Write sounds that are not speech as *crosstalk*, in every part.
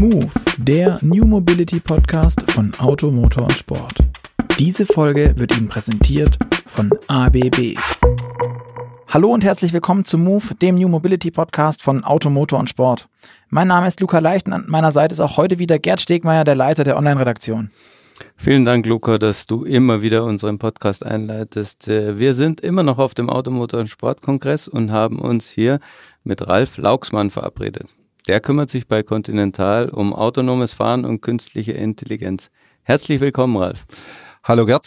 Move, der New Mobility Podcast von Auto, Motor und Sport. Diese Folge wird Ihnen präsentiert von ABB. Hallo und herzlich willkommen zu Move, dem New Mobility Podcast von Auto, Motor und Sport. Mein Name ist Luca Leicht und an meiner Seite ist auch heute wieder Gerd Stegmeier, der Leiter der Online-Redaktion. Vielen Dank, Luca, dass du immer wieder unseren Podcast einleitest. Äh, wir sind immer noch auf dem Automotor- und Sportkongress und haben uns hier mit Ralf Lauxmann verabredet. Der kümmert sich bei Continental um autonomes Fahren und künstliche Intelligenz. Herzlich willkommen, Ralf. Hallo Gerd,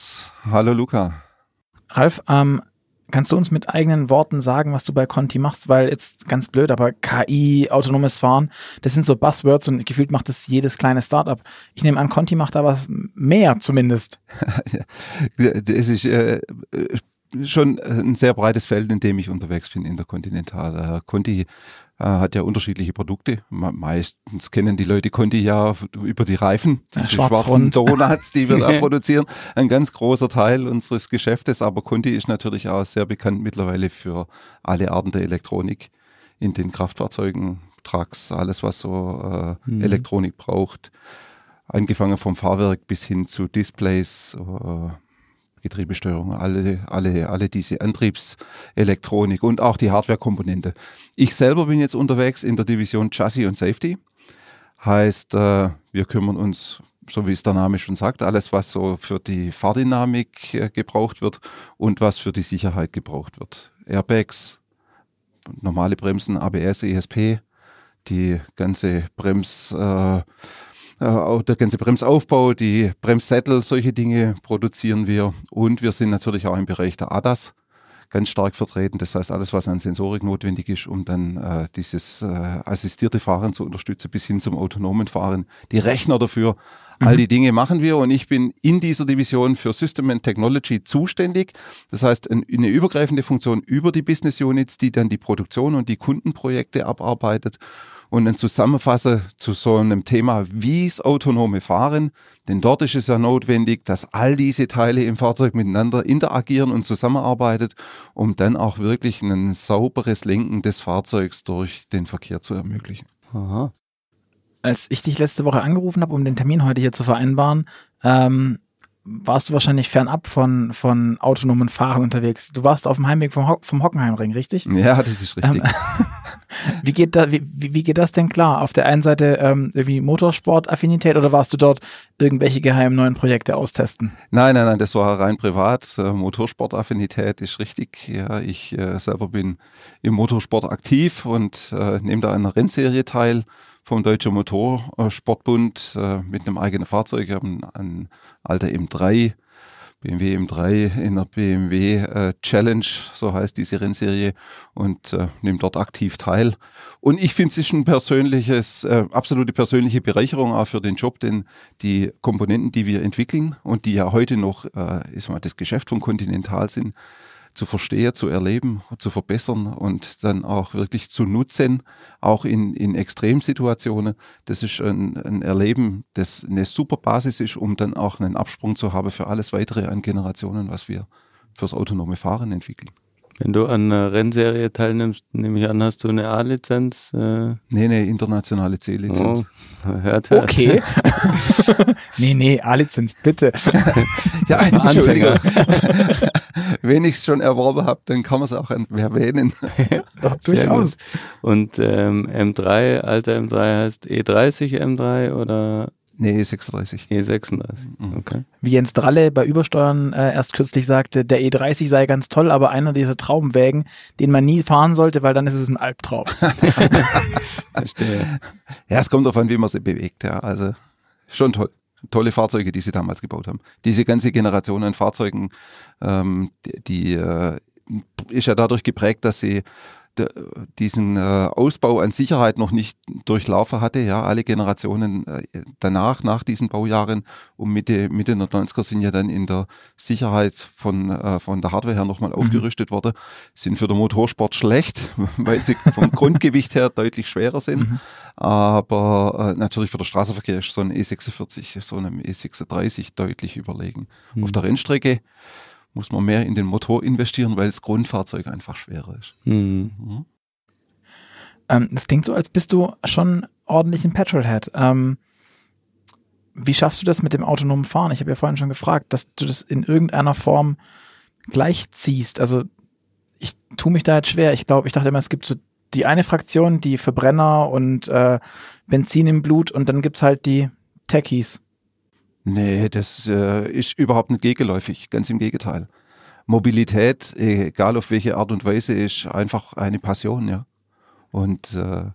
hallo Luca. Ralf, ähm, kannst du uns mit eigenen Worten sagen, was du bei Conti machst? Weil jetzt ganz blöd, aber KI, autonomes Fahren, das sind so Buzzwords und gefühlt macht das jedes kleine Startup. Ich nehme an, Conti macht da was mehr zumindest. *laughs* Es ist äh, schon ein sehr breites Feld, in dem ich unterwegs bin in der Continental. Conti äh, hat ja unterschiedliche Produkte. Meistens kennen die Leute Conti ja über die Reifen, die schwarzen Donuts, die wir *laughs* da produzieren. Ein ganz großer Teil unseres Geschäftes, aber Conti ist natürlich auch sehr bekannt mittlerweile für alle Arten der Elektronik in den Kraftfahrzeugen, Trucks, alles was so äh, mhm. Elektronik braucht. Angefangen vom Fahrwerk bis hin zu Displays, äh, Getriebesteuerung, alle, alle, alle diese Antriebselektronik und auch die Hardwarekomponente. Ich selber bin jetzt unterwegs in der Division Chassis und Safety. Heißt, äh, wir kümmern uns, so wie es der Name schon sagt, alles, was so für die Fahrdynamik äh, gebraucht wird und was für die Sicherheit gebraucht wird. Airbags, normale Bremsen, ABS, ESP, die ganze Brems, äh, auch der ganze Bremsaufbau, die Bremssättel, solche Dinge produzieren wir. Und wir sind natürlich auch im Bereich der ADAS ganz stark vertreten. Das heißt, alles, was an Sensorik notwendig ist, um dann äh, dieses äh, assistierte Fahren zu unterstützen, bis hin zum autonomen Fahren. Die Rechner dafür, mhm. all die Dinge machen wir. Und ich bin in dieser Division für System and Technology zuständig. Das heißt, eine übergreifende Funktion über die Business Units, die dann die Produktion und die Kundenprojekte abarbeitet und ein Zusammenfassen zu so einem Thema, wie es autonome Fahren, denn dort ist es ja notwendig, dass all diese Teile im Fahrzeug miteinander interagieren und zusammenarbeitet, um dann auch wirklich ein sauberes Lenken des Fahrzeugs durch den Verkehr zu ermöglichen. Aha. Als ich dich letzte Woche angerufen habe, um den Termin heute hier zu vereinbaren, ähm, warst du wahrscheinlich fernab von, von autonomen Fahren unterwegs. Du warst auf dem Heimweg vom, Ho vom Hockenheimring, richtig? Ja, das ist richtig. Ähm, *laughs* wie, geht da, wie, wie geht das denn klar? Auf der einen Seite ähm, irgendwie Motorsport-Affinität oder warst du dort irgendwelche geheimen neuen Projekte austesten? Nein, nein, nein, das war rein privat. Äh, Motorsport-Affinität ist richtig. Ja, ich äh, selber bin im Motorsport aktiv und äh, nehme da an einer Rennserie teil vom Deutschen Motorsportbund äh, mit einem eigenen Fahrzeug. Ich habe ein, ein alter M3, BMW M3 in der BMW äh, Challenge, so heißt diese Rennserie, und äh, nehme dort aktiv teil. Und ich finde, es ist ein persönliches, äh, absolute persönliche Bereicherung auch für den Job, denn die Komponenten, die wir entwickeln und die ja heute noch äh, ist mal das Geschäft von Continental sind, zu verstehen, zu erleben, zu verbessern und dann auch wirklich zu nutzen, auch in, in Extremsituationen. Das ist ein, ein Erleben, das eine super Basis ist, um dann auch einen Absprung zu haben für alles weitere an Generationen, was wir fürs autonome Fahren entwickeln. Wenn du an einer Rennserie teilnimmst, nehme ich an, hast du eine A-Lizenz? Äh? Nee, nee, internationale C-Lizenz. Oh, *laughs* hört, hört. Okay. *laughs* nee, nee, A-Lizenz, bitte. *laughs* ja, Entschuldigung. Wenn ich es schon erworben habe, dann kann man es auch erwähnen. Doch, durchaus. Und ähm, M3, alter M3 heißt E30 M3 oder Nee, E36. E36, mhm. okay. Wie Jens Dralle bei Übersteuern äh, erst kürzlich sagte, der E30 sei ganz toll, aber einer dieser Traumwägen, den man nie fahren sollte, weil dann ist es ein Albtraum. *laughs* Verstehe. Ja, es kommt darauf an, wie man sie bewegt, ja. Also schon toll. Tolle Fahrzeuge, die sie damals gebaut haben. Diese ganze Generation an Fahrzeugen, ähm, die, die äh, ist ja dadurch geprägt, dass sie diesen äh, Ausbau an Sicherheit noch nicht durchlaufen hatte. Ja, alle Generationen äh, danach, nach diesen Baujahren um Mitte, Mitte der 90er sind ja dann in der Sicherheit von, äh, von der Hardware her nochmal mhm. aufgerüstet worden, sind für den Motorsport schlecht, *laughs* weil sie vom *laughs* Grundgewicht her deutlich schwerer sind. Mhm. Aber äh, natürlich für den Straßenverkehr ist so ein E46, so einem E36 deutlich überlegen. Mhm. Auf der Rennstrecke muss man mehr in den Motor investieren, weil das Grundfahrzeug einfach schwerer ist. Mhm. Mhm. Ähm, das klingt so, als bist du schon ordentlich ein Petrolhead. Ähm, wie schaffst du das mit dem autonomen Fahren? Ich habe ja vorhin schon gefragt, dass du das in irgendeiner Form gleichziehst. Also ich tue mich da jetzt schwer. Ich glaube, ich dachte immer, es gibt so die eine Fraktion, die Verbrenner und äh, Benzin im Blut und dann gibt's halt die Techies. Nee, das äh, ist überhaupt nicht gegenläufig, ganz im Gegenteil. Mobilität, egal auf welche Art und Weise, ist einfach eine Passion, ja. Und äh,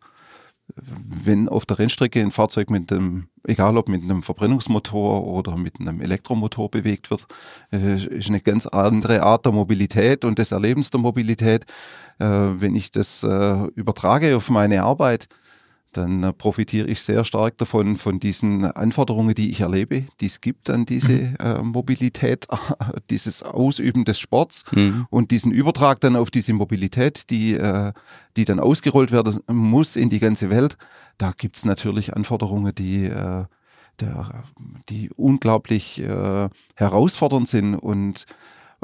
wenn auf der Rennstrecke ein Fahrzeug mit einem, egal ob mit einem Verbrennungsmotor oder mit einem Elektromotor bewegt wird, äh, ist eine ganz andere Art der Mobilität und des Erlebens der Mobilität. Äh, wenn ich das äh, übertrage auf meine Arbeit, dann äh, profitiere ich sehr stark davon, von diesen Anforderungen, die ich erlebe, die es gibt an diese mhm. äh, Mobilität, *laughs* dieses Ausüben des Sports mhm. und diesen Übertrag dann auf diese Mobilität, die, äh, die dann ausgerollt werden muss in die ganze Welt. Da gibt es natürlich Anforderungen, die, äh, der, die unglaublich äh, herausfordernd sind und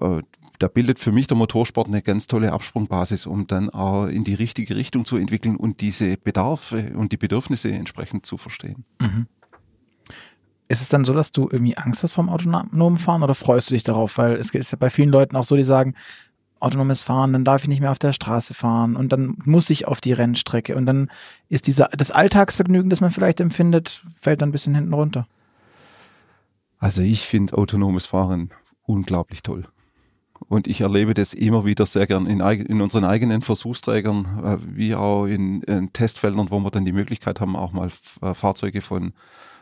äh, da bildet für mich der Motorsport eine ganz tolle Absprungbasis, um dann auch in die richtige Richtung zu entwickeln und diese Bedarfe und die Bedürfnisse entsprechend zu verstehen. Mhm. Ist es dann so, dass du irgendwie Angst hast vom autonomen Fahren oder freust du dich darauf? Weil es ist ja bei vielen Leuten auch so, die sagen, autonomes Fahren, dann darf ich nicht mehr auf der Straße fahren und dann muss ich auf die Rennstrecke und dann ist dieser, das Alltagsvergnügen, das man vielleicht empfindet, fällt dann ein bisschen hinten runter. Also ich finde autonomes Fahren unglaublich toll. Und ich erlebe das immer wieder sehr gern in, in unseren eigenen Versuchsträgern, äh, wie auch in, in, Testfeldern, wo wir dann die Möglichkeit haben, auch mal äh, Fahrzeuge von,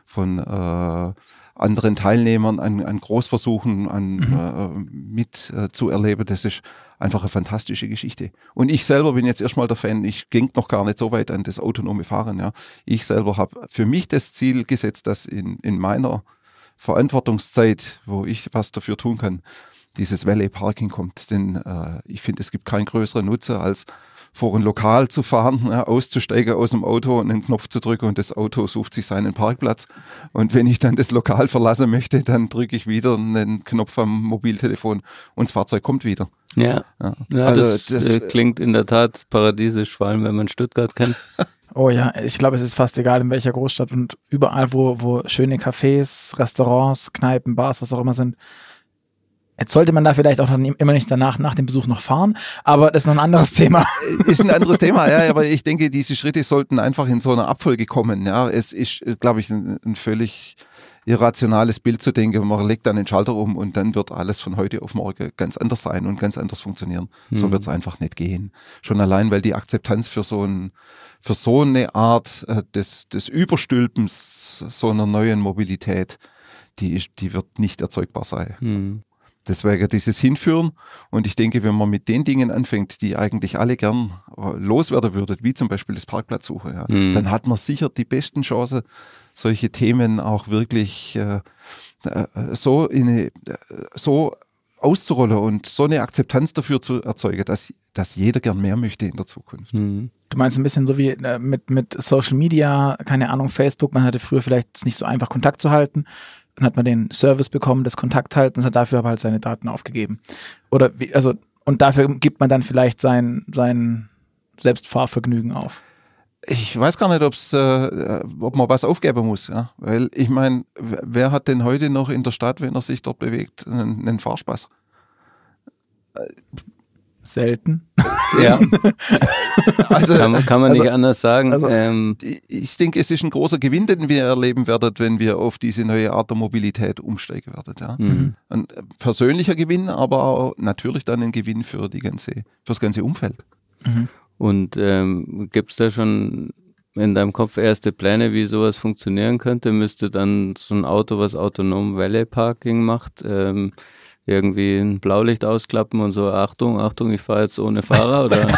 von äh, anderen Teilnehmern an, an Großversuchen an, mhm. äh, mit äh, zu erleben. Das ist einfach eine fantastische Geschichte. Und ich selber bin jetzt erstmal der Fan, ich ging noch gar nicht so weit an das autonome Fahren. Ja. Ich selber habe für mich das Ziel gesetzt, dass in, in meiner Verantwortungszeit, wo ich was dafür tun kann, dieses Valley Parking kommt. Denn äh, ich finde, es gibt keinen größeren Nutzer als vor ein Lokal zu fahren, ja, auszusteigen aus dem Auto und einen Knopf zu drücken und das Auto sucht sich seinen Parkplatz. Und wenn ich dann das Lokal verlassen möchte, dann drücke ich wieder einen Knopf am Mobiltelefon und das Fahrzeug kommt wieder. Ja, ja. ja also das, das äh, klingt in der Tat paradiesisch, vor allem wenn man Stuttgart kennt. *laughs* Oh ja, ich glaube, es ist fast egal in welcher Großstadt und überall, wo, wo schöne Cafés, Restaurants, Kneipen, Bars, was auch immer sind, Jetzt sollte man da vielleicht auch dann immer nicht danach, nach dem Besuch noch fahren, aber das ist noch ein anderes *laughs* Thema. Ist ein anderes Thema, ja, *laughs* aber ich denke, diese Schritte sollten einfach in so einer Abfolge kommen, ja. Es ist, glaube ich, ein, ein völlig irrationales Bild zu denken, man legt dann den Schalter um und dann wird alles von heute auf morgen ganz anders sein und ganz anders funktionieren. Mhm. So wird es einfach nicht gehen. Schon allein, weil die Akzeptanz für so ein, für so eine Art äh, des, des Überstülpens so einer neuen Mobilität, die, die wird nicht erzeugbar sein. Mhm. Das wäre dieses Hinführen. Und ich denke, wenn man mit den Dingen anfängt, die eigentlich alle gern äh, loswerden würden, wie zum Beispiel das Parkplatzsuche, ja, mhm. dann hat man sicher die besten Chancen, solche Themen auch wirklich äh, äh so, in eine, äh, so auszurollen und so eine Akzeptanz dafür zu erzeugen, dass, dass jeder gern mehr möchte in der Zukunft. Mhm. Du meinst ein bisschen so wie mit, mit Social Media, keine Ahnung, Facebook, man hatte früher vielleicht nicht so einfach Kontakt zu halten. Dann hat man den Service bekommen des Kontakthaltens, hat dafür aber halt seine Daten aufgegeben. Oder wie, also, und dafür gibt man dann vielleicht sein, sein Selbstfahrvergnügen auf. Ich weiß gar nicht, ob's, äh, ob man was aufgeben muss, ja. Weil ich meine, wer hat denn heute noch in der Stadt, wenn er sich dort bewegt, einen, einen Fahrspaß? Selten. Ja. *laughs* also, kann, kann man also, nicht anders sagen. Also, ähm, ich denke, es ist ein großer Gewinn, den wir erleben werden, wenn wir auf diese neue Art der Mobilität umsteigen werden. Ja. Mhm. Ein persönlicher Gewinn, aber auch natürlich dann ein Gewinn für die ganze, für das ganze Umfeld. Mhm. Und ähm, gibt es da schon in deinem Kopf erste Pläne, wie sowas funktionieren könnte? Müsste dann so ein Auto, was autonom Valet Parking macht, ähm, irgendwie ein Blaulicht ausklappen und so, Achtung, Achtung, ich fahre jetzt ohne Fahrer oder? *laughs*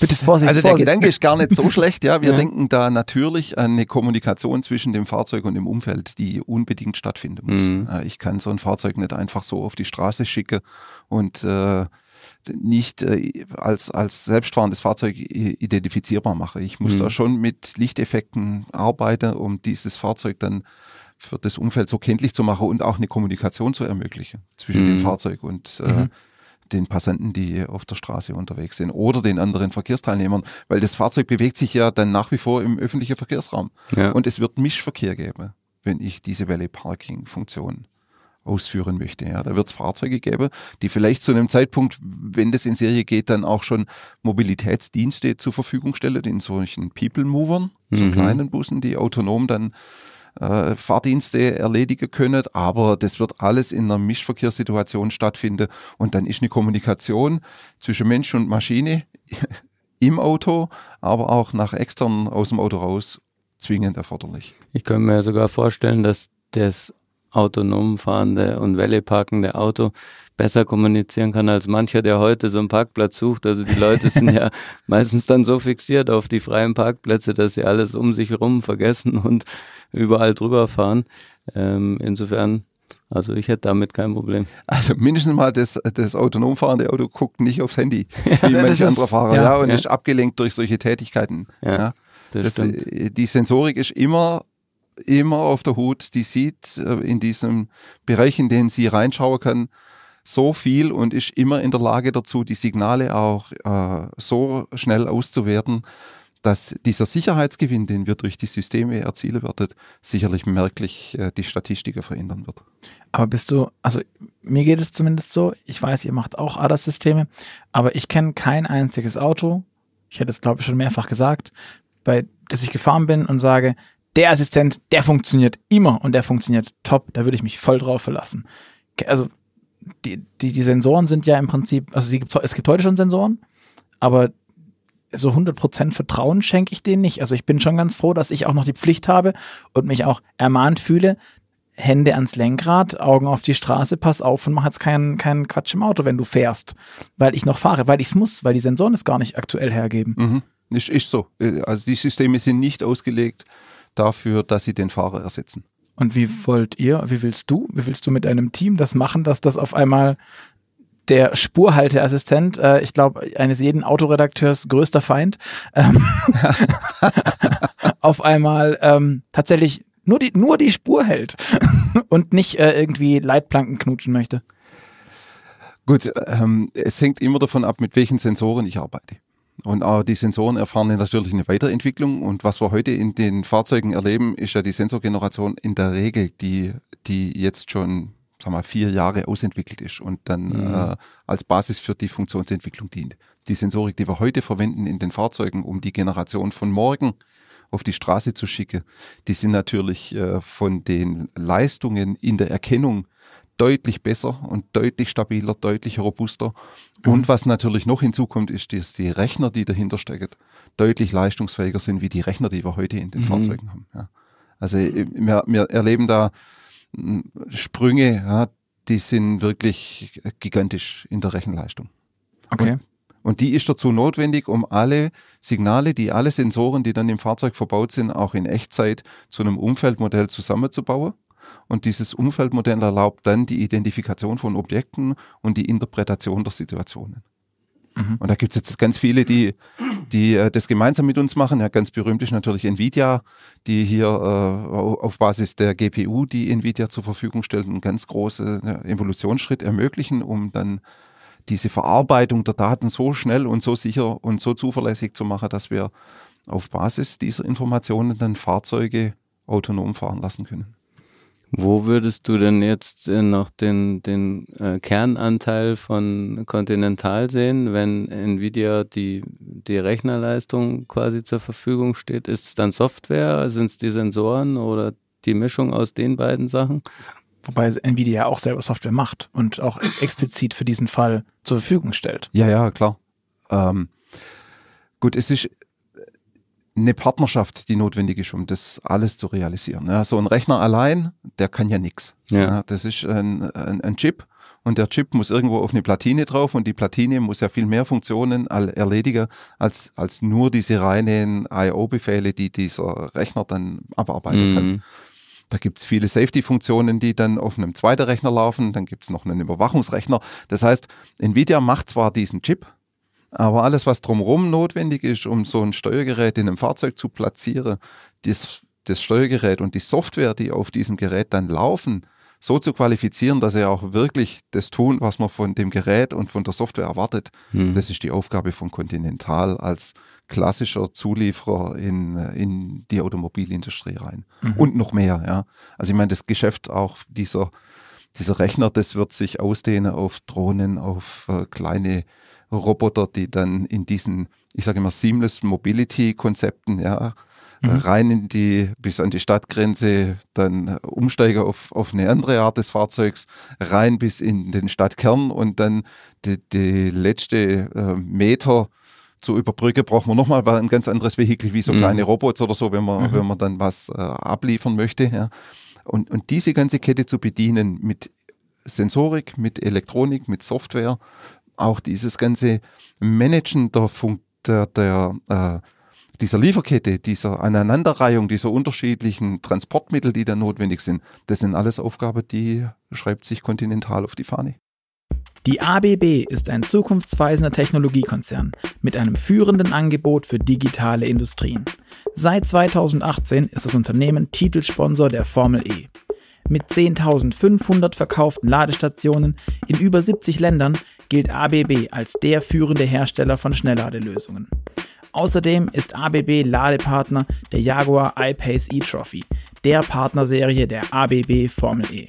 Bitte Vorsicht. Also der Vorsicht. Gedanke ist gar nicht so schlecht, ja. Wir ja. denken da natürlich an eine Kommunikation zwischen dem Fahrzeug und dem Umfeld, die unbedingt stattfinden muss. Mhm. Ich kann so ein Fahrzeug nicht einfach so auf die Straße schicken und äh, nicht äh, als, als selbstfahrendes Fahrzeug identifizierbar mache. Ich muss mhm. da schon mit Lichteffekten arbeiten, um dieses Fahrzeug dann für das Umfeld so kenntlich zu machen und auch eine Kommunikation zu ermöglichen zwischen mhm. dem Fahrzeug und äh, mhm. den Passanten, die auf der Straße unterwegs sind oder den anderen Verkehrsteilnehmern, weil das Fahrzeug bewegt sich ja dann nach wie vor im öffentlichen Verkehrsraum. Ja. Und es wird Mischverkehr geben, wenn ich diese Valley Parking Funktion ausführen möchte. Ja, da wird es Fahrzeuge geben, die vielleicht zu einem Zeitpunkt, wenn das in Serie geht, dann auch schon Mobilitätsdienste zur Verfügung stellen, in solchen People-Movern, mhm. so kleinen Bussen, die autonom dann äh, Fahrdienste erledigen können, aber das wird alles in einer Mischverkehrssituation stattfinden und dann ist eine Kommunikation zwischen Mensch und Maschine *laughs* im Auto, aber auch nach extern aus dem Auto raus zwingend erforderlich. Ich könnte mir sogar vorstellen, dass das autonom fahrende und Welle parkende Auto besser kommunizieren kann als mancher, der heute so einen Parkplatz sucht. Also die Leute sind ja *laughs* meistens dann so fixiert auf die freien Parkplätze, dass sie alles um sich herum vergessen und überall drüber fahren. Ähm, insofern, also ich hätte damit kein Problem. Also mindestens mal das, das autonom fahrende Auto guckt nicht aufs Handy, *laughs* wie ja, manche andere Fahrer, ja, ja und ja. ist abgelenkt durch solche Tätigkeiten. Ja. Das das, die Sensorik ist immer immer auf der Hut, die sieht äh, in diesem Bereich, in den sie reinschauen kann, so viel und ist immer in der Lage dazu, die Signale auch äh, so schnell auszuwerten, dass dieser Sicherheitsgewinn, den wir durch die Systeme erzielen werden, sicherlich merklich äh, die Statistiken verändern wird. Aber bist du, also mir geht es zumindest so, ich weiß, ihr macht auch ADAS-Systeme, aber ich kenne kein einziges Auto, ich hätte es glaube ich schon mehrfach gesagt, bei das ich gefahren bin und sage, der Assistent, der funktioniert immer und der funktioniert top. Da würde ich mich voll drauf verlassen. Also die, die, die Sensoren sind ja im Prinzip, also die, es gibt heute schon Sensoren, aber so 100% Vertrauen schenke ich denen nicht. Also ich bin schon ganz froh, dass ich auch noch die Pflicht habe und mich auch ermahnt fühle, Hände ans Lenkrad, Augen auf die Straße, pass auf und mach jetzt keinen keinen Quatsch im Auto, wenn du fährst. Weil ich noch fahre, weil ich es muss, weil die Sensoren es gar nicht aktuell hergeben. Mhm. Ist, ist so. Also die Systeme sind nicht ausgelegt dafür, dass sie den Fahrer ersetzen. Und wie wollt ihr, wie willst du, wie willst du mit deinem Team das machen, dass das auf einmal der Spurhalteassistent, äh, ich glaube, eines jeden Autoredakteurs größter Feind, ähm, *laughs* auf einmal ähm, tatsächlich nur die, nur die Spur hält *laughs* und nicht äh, irgendwie Leitplanken knutschen möchte? Gut, ähm, es hängt immer davon ab, mit welchen Sensoren ich arbeite. Und auch die Sensoren erfahren natürlich eine Weiterentwicklung. Und was wir heute in den Fahrzeugen erleben, ist ja die Sensorgeneration in der Regel, die, die jetzt schon sag mal, vier Jahre ausentwickelt ist und dann mhm. äh, als Basis für die Funktionsentwicklung dient. Die Sensorik, die wir heute verwenden in den Fahrzeugen, um die Generation von morgen auf die Straße zu schicken, die sind natürlich äh, von den Leistungen in der Erkennung deutlich besser und deutlich stabiler, deutlich robuster. Mhm. Und was natürlich noch hinzukommt, ist, dass die Rechner, die dahinter stecken, deutlich leistungsfähiger sind wie die Rechner, die wir heute in den mhm. Fahrzeugen haben. Ja. Also wir, wir erleben da hm, Sprünge, ja, die sind wirklich gigantisch in der Rechenleistung. Okay. Und, und die ist dazu notwendig, um alle Signale, die alle Sensoren, die dann im Fahrzeug verbaut sind, auch in Echtzeit zu einem Umfeldmodell zusammenzubauen. Und dieses Umfeldmodell erlaubt dann die Identifikation von Objekten und die Interpretation der Situationen. Mhm. Und da gibt es jetzt ganz viele, die, die äh, das gemeinsam mit uns machen. Ja, ganz berühmt ist natürlich Nvidia, die hier äh, auf Basis der GPU, die Nvidia zur Verfügung stellt, einen ganz großen ja, Evolutionsschritt ermöglichen, um dann diese Verarbeitung der Daten so schnell und so sicher und so zuverlässig zu machen, dass wir auf Basis dieser Informationen dann Fahrzeuge autonom fahren lassen können. Wo würdest du denn jetzt äh, noch den, den äh, Kernanteil von Continental sehen, wenn Nvidia die, die Rechnerleistung quasi zur Verfügung steht? Ist es dann Software? Sind es die Sensoren oder die Mischung aus den beiden Sachen? Wobei Nvidia ja auch selber Software macht und auch explizit für diesen Fall zur Verfügung stellt. Ja, ja, klar. Ähm, gut, es ist eine Partnerschaft, die notwendig ist, um das alles zu realisieren. Ja, so ein Rechner allein, der kann ja nichts. Ja. ja. das ist ein, ein, ein, Chip und der Chip muss irgendwo auf eine Platine drauf und die Platine muss ja viel mehr Funktionen erledigen als, als nur diese reinen I.O.-Befehle, die dieser Rechner dann abarbeiten mhm. kann. Da gibt's viele Safety-Funktionen, die dann auf einem zweiten Rechner laufen. Dann gibt's noch einen Überwachungsrechner. Das heißt, Nvidia macht zwar diesen Chip, aber alles, was drumherum notwendig ist, um so ein Steuergerät in einem Fahrzeug zu platzieren, das, das Steuergerät und die Software, die auf diesem Gerät dann laufen, so zu qualifizieren, dass sie auch wirklich das tun, was man von dem Gerät und von der Software erwartet. Mhm. Das ist die Aufgabe von Continental als klassischer Zulieferer in, in die Automobilindustrie rein. Mhm. Und noch mehr, ja. Also ich meine, das Geschäft auch dieser, dieser Rechner, das wird sich ausdehnen auf Drohnen, auf äh, kleine Roboter, die dann in diesen, ich sage immer, Seamless Mobility Konzepten, ja, mhm. rein in die, bis an die Stadtgrenze, dann Umsteiger auf, auf eine andere Art des Fahrzeugs, rein bis in den Stadtkern und dann die, die letzte äh, Meter zu überbrücken, braucht man nochmal ein ganz anderes Vehikel, wie so mhm. kleine Robots oder so, wenn man, mhm. wenn man dann was äh, abliefern möchte. Ja. Und, und diese ganze Kette zu bedienen mit Sensorik, mit Elektronik, mit Software, auch dieses ganze Managen der, der, der äh, dieser Lieferkette, dieser Aneinanderreihung dieser unterschiedlichen Transportmittel, die da notwendig sind, das sind alles Aufgaben, die schreibt sich Continental auf die Fahne. Die ABB ist ein zukunftsweisender Technologiekonzern mit einem führenden Angebot für digitale Industrien. Seit 2018 ist das Unternehmen Titelsponsor der Formel E. Mit 10.500 verkauften Ladestationen in über 70 Ländern gilt ABB als der führende Hersteller von Schnellladelösungen. Außerdem ist ABB Ladepartner der Jaguar I-Pace e-Trophy, der Partnerserie der ABB Formel E.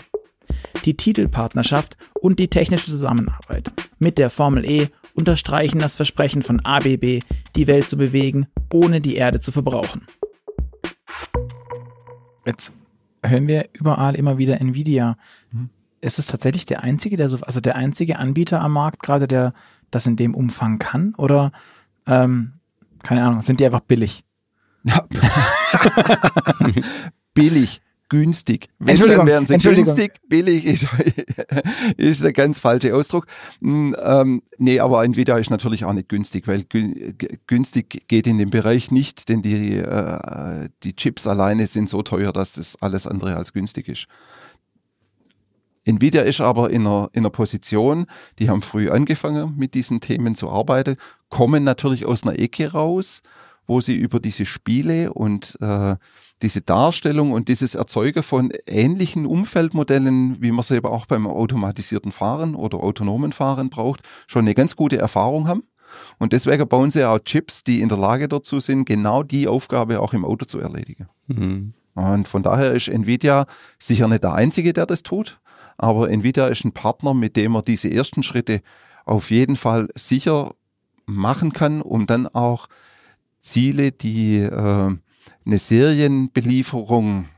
Die Titelpartnerschaft und die technische Zusammenarbeit mit der Formel E unterstreichen das Versprechen von ABB, die Welt zu bewegen, ohne die Erde zu verbrauchen. Jetzt hören wir überall immer wieder Nvidia. Mhm. Ist es tatsächlich der einzige, der so, also der einzige Anbieter am Markt gerade, der das in dem Umfang kann? Oder ähm, keine Ahnung, sind die einfach billig? Ja. *laughs* billig, günstig. Wenn Entschuldigung, dann wären sie günstig, billig ist, *laughs* ist der ganz falsche Ausdruck. Hm, ähm, nee, aber Nvidia ist natürlich auch nicht günstig, weil günstig geht in dem Bereich nicht, denn die, äh, die Chips alleine sind so teuer, dass das alles andere als günstig ist. Nvidia ist aber in einer, in einer Position, die haben früh angefangen mit diesen Themen zu arbeiten, kommen natürlich aus einer Ecke raus, wo sie über diese Spiele und äh, diese Darstellung und dieses Erzeugen von ähnlichen Umfeldmodellen, wie man sie aber auch beim automatisierten Fahren oder autonomen Fahren braucht, schon eine ganz gute Erfahrung haben. Und deswegen bauen sie auch Chips, die in der Lage dazu sind, genau die Aufgabe auch im Auto zu erledigen. Mhm. Und von daher ist Nvidia sicher nicht der Einzige, der das tut. Aber Nvidia ist ein Partner, mit dem man diese ersten Schritte auf jeden Fall sicher machen kann, um dann auch Ziele, die äh, eine Serienbelieferung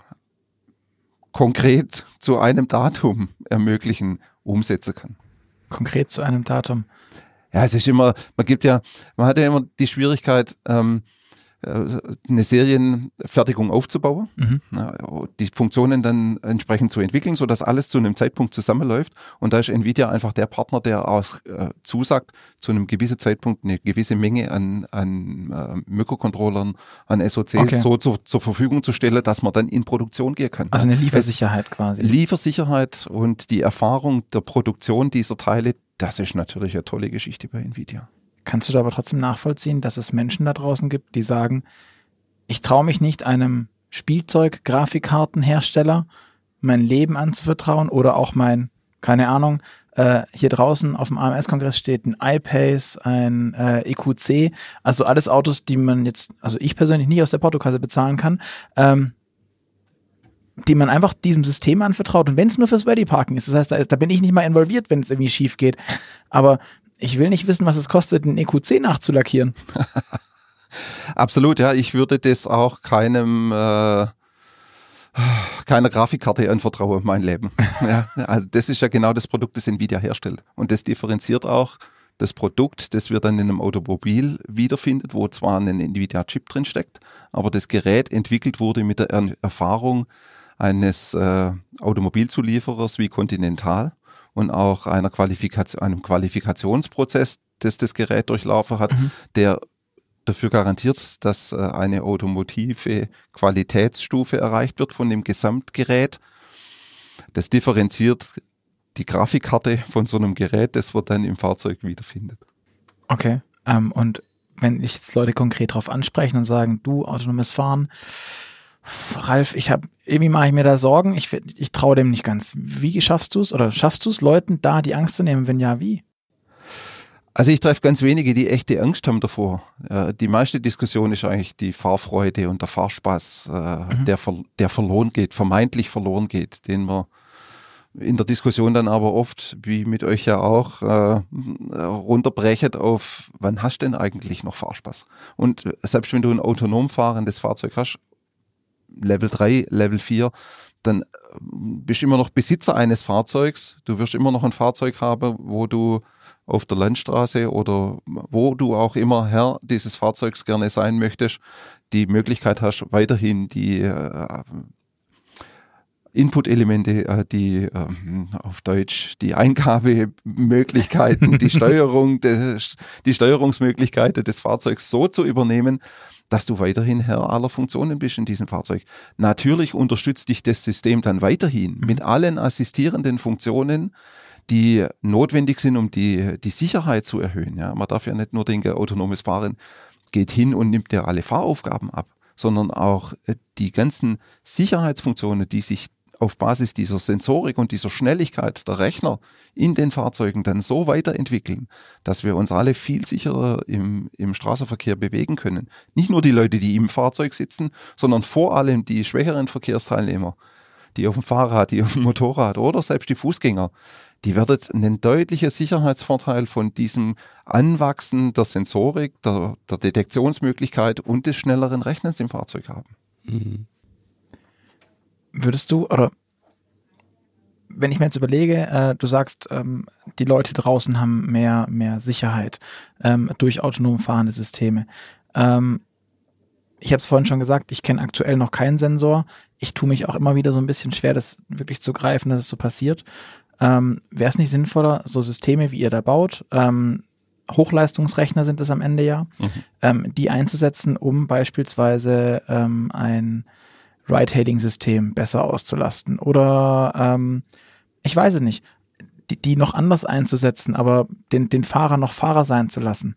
konkret zu einem Datum ermöglichen, umsetzen kann. Konkret zu einem Datum? Ja, es ist immer, man gibt ja, man hat ja immer die Schwierigkeit, ähm, äh, eine Serienfertigung aufzubauen, mhm. die Funktionen dann entsprechend zu entwickeln, so dass alles zu einem Zeitpunkt zusammenläuft. Und da ist Nvidia einfach der Partner, der auch äh, zusagt, zu einem gewissen Zeitpunkt eine gewisse Menge an, an äh, Mikrocontrollern, an SOCs okay. so zu, zur Verfügung zu stellen, dass man dann in Produktion gehen kann. Also eine Liefersicherheit quasi. Liefersicherheit und die Erfahrung der Produktion dieser Teile, das ist natürlich eine tolle Geschichte bei Nvidia. Kannst du da aber trotzdem nachvollziehen, dass es Menschen da draußen gibt, die sagen, ich traue mich nicht einem Spielzeug-Grafikkartenhersteller mein Leben anzuvertrauen oder auch mein, keine Ahnung, äh, hier draußen auf dem AMS-Kongress steht ein iPace, ein äh, EQC, also alles Autos, die man jetzt, also ich persönlich nicht aus der Portokasse bezahlen kann, ähm, die man einfach diesem System anvertraut. Und wenn es nur fürs Ready Parking ist, das heißt, da, ist, da bin ich nicht mal involviert, wenn es irgendwie schief geht. Aber ich will nicht wissen, was es kostet, einen EQC nachzulackieren. *laughs* Absolut, ja. Ich würde das auch keinem äh, keiner Grafikkarte anvertrauen, mein Leben. *laughs* ja, also das ist ja genau das Produkt, das Nvidia herstellt. Und das differenziert auch das Produkt, das wir dann in einem Automobil wiederfindet, wo zwar ein Nvidia-Chip drin steckt, aber das Gerät entwickelt wurde mit der Erfahrung eines äh, Automobilzulieferers wie Continental und auch einer Qualifikation, einem Qualifikationsprozess, das das Gerät durchlaufen hat, mhm. der dafür garantiert, dass äh, eine automotive Qualitätsstufe erreicht wird von dem Gesamtgerät. Das differenziert die Grafikkarte von so einem Gerät, das man dann im Fahrzeug wiederfindet. Okay. Ähm, und wenn ich jetzt Leute konkret darauf ansprechen und sagen, du, autonomes Fahren, Ralf, ich habe irgendwie mache ich mir da Sorgen. Ich, ich traue dem nicht ganz. Wie schaffst du es oder schaffst du es, Leuten da die Angst zu nehmen? Wenn ja, wie? Also ich treffe ganz wenige, die echte Angst haben davor. Äh, die meiste Diskussion ist eigentlich die Fahrfreude und der Fahrspaß, äh, mhm. der, der verloren geht, vermeintlich verloren geht, den man in der Diskussion dann aber oft, wie mit euch ja auch, äh, runterbrechet auf, wann hast du denn eigentlich noch Fahrspaß? Und selbst wenn du ein autonom fahrendes Fahrzeug hast, Level 3, Level 4, dann bist du immer noch Besitzer eines Fahrzeugs. Du wirst immer noch ein Fahrzeug haben, wo du auf der Landstraße oder wo du auch immer Herr dieses Fahrzeugs gerne sein möchtest, die Möglichkeit hast, weiterhin die äh, Input-Elemente, äh, die äh, auf Deutsch die Eingabemöglichkeiten, die *laughs* Steuerung, des, die Steuerungsmöglichkeiten des Fahrzeugs so zu übernehmen, dass du weiterhin Herr aller Funktionen bist in diesem Fahrzeug. Natürlich unterstützt dich das System dann weiterhin mhm. mit allen assistierenden Funktionen, die notwendig sind, um die, die Sicherheit zu erhöhen. Ja, man darf ja nicht nur denken, autonomes Fahren geht hin und nimmt dir alle Fahraufgaben ab, sondern auch äh, die ganzen Sicherheitsfunktionen, die sich auf Basis dieser Sensorik und dieser Schnelligkeit der Rechner in den Fahrzeugen dann so weiterentwickeln, dass wir uns alle viel sicherer im, im Straßenverkehr bewegen können. Nicht nur die Leute, die im Fahrzeug sitzen, sondern vor allem die schwächeren Verkehrsteilnehmer, die auf dem Fahrrad, die auf dem Motorrad oder selbst die Fußgänger, die werden einen deutlichen Sicherheitsvorteil von diesem Anwachsen der Sensorik, der, der Detektionsmöglichkeit und des schnelleren Rechnens im Fahrzeug haben. Mhm. Würdest du, oder wenn ich mir jetzt überlege, äh, du sagst, ähm, die Leute draußen haben mehr, mehr Sicherheit ähm, durch autonom fahrende Systeme. Ähm, ich habe es vorhin schon gesagt, ich kenne aktuell noch keinen Sensor. Ich tue mich auch immer wieder so ein bisschen schwer, das wirklich zu greifen, dass es so passiert. Ähm, Wäre es nicht sinnvoller, so Systeme, wie ihr da baut, ähm, Hochleistungsrechner sind es am Ende ja, mhm. ähm, die einzusetzen, um beispielsweise ähm, ein Ride-Hailing-System besser auszulasten oder ähm, ich weiß es nicht, die, die noch anders einzusetzen, aber den, den Fahrer noch Fahrer sein zu lassen.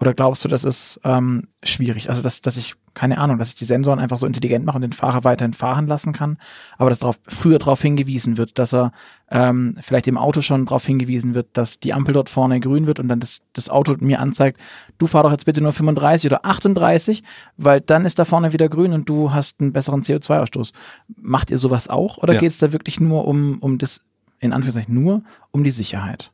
Oder glaubst du, das ist ähm, schwierig? Also, dass, dass ich, keine Ahnung, dass ich die Sensoren einfach so intelligent mache und den Fahrer weiterhin fahren lassen kann, aber dass darauf früher darauf hingewiesen wird, dass er ähm, vielleicht im Auto schon darauf hingewiesen wird, dass die Ampel dort vorne grün wird und dann das, das Auto mir anzeigt, du fahr doch jetzt bitte nur 35 oder 38, weil dann ist da vorne wieder grün und du hast einen besseren CO2-Ausstoß. Macht ihr sowas auch oder ja. geht es da wirklich nur um, um das, in Anführungszeichen nur um die Sicherheit?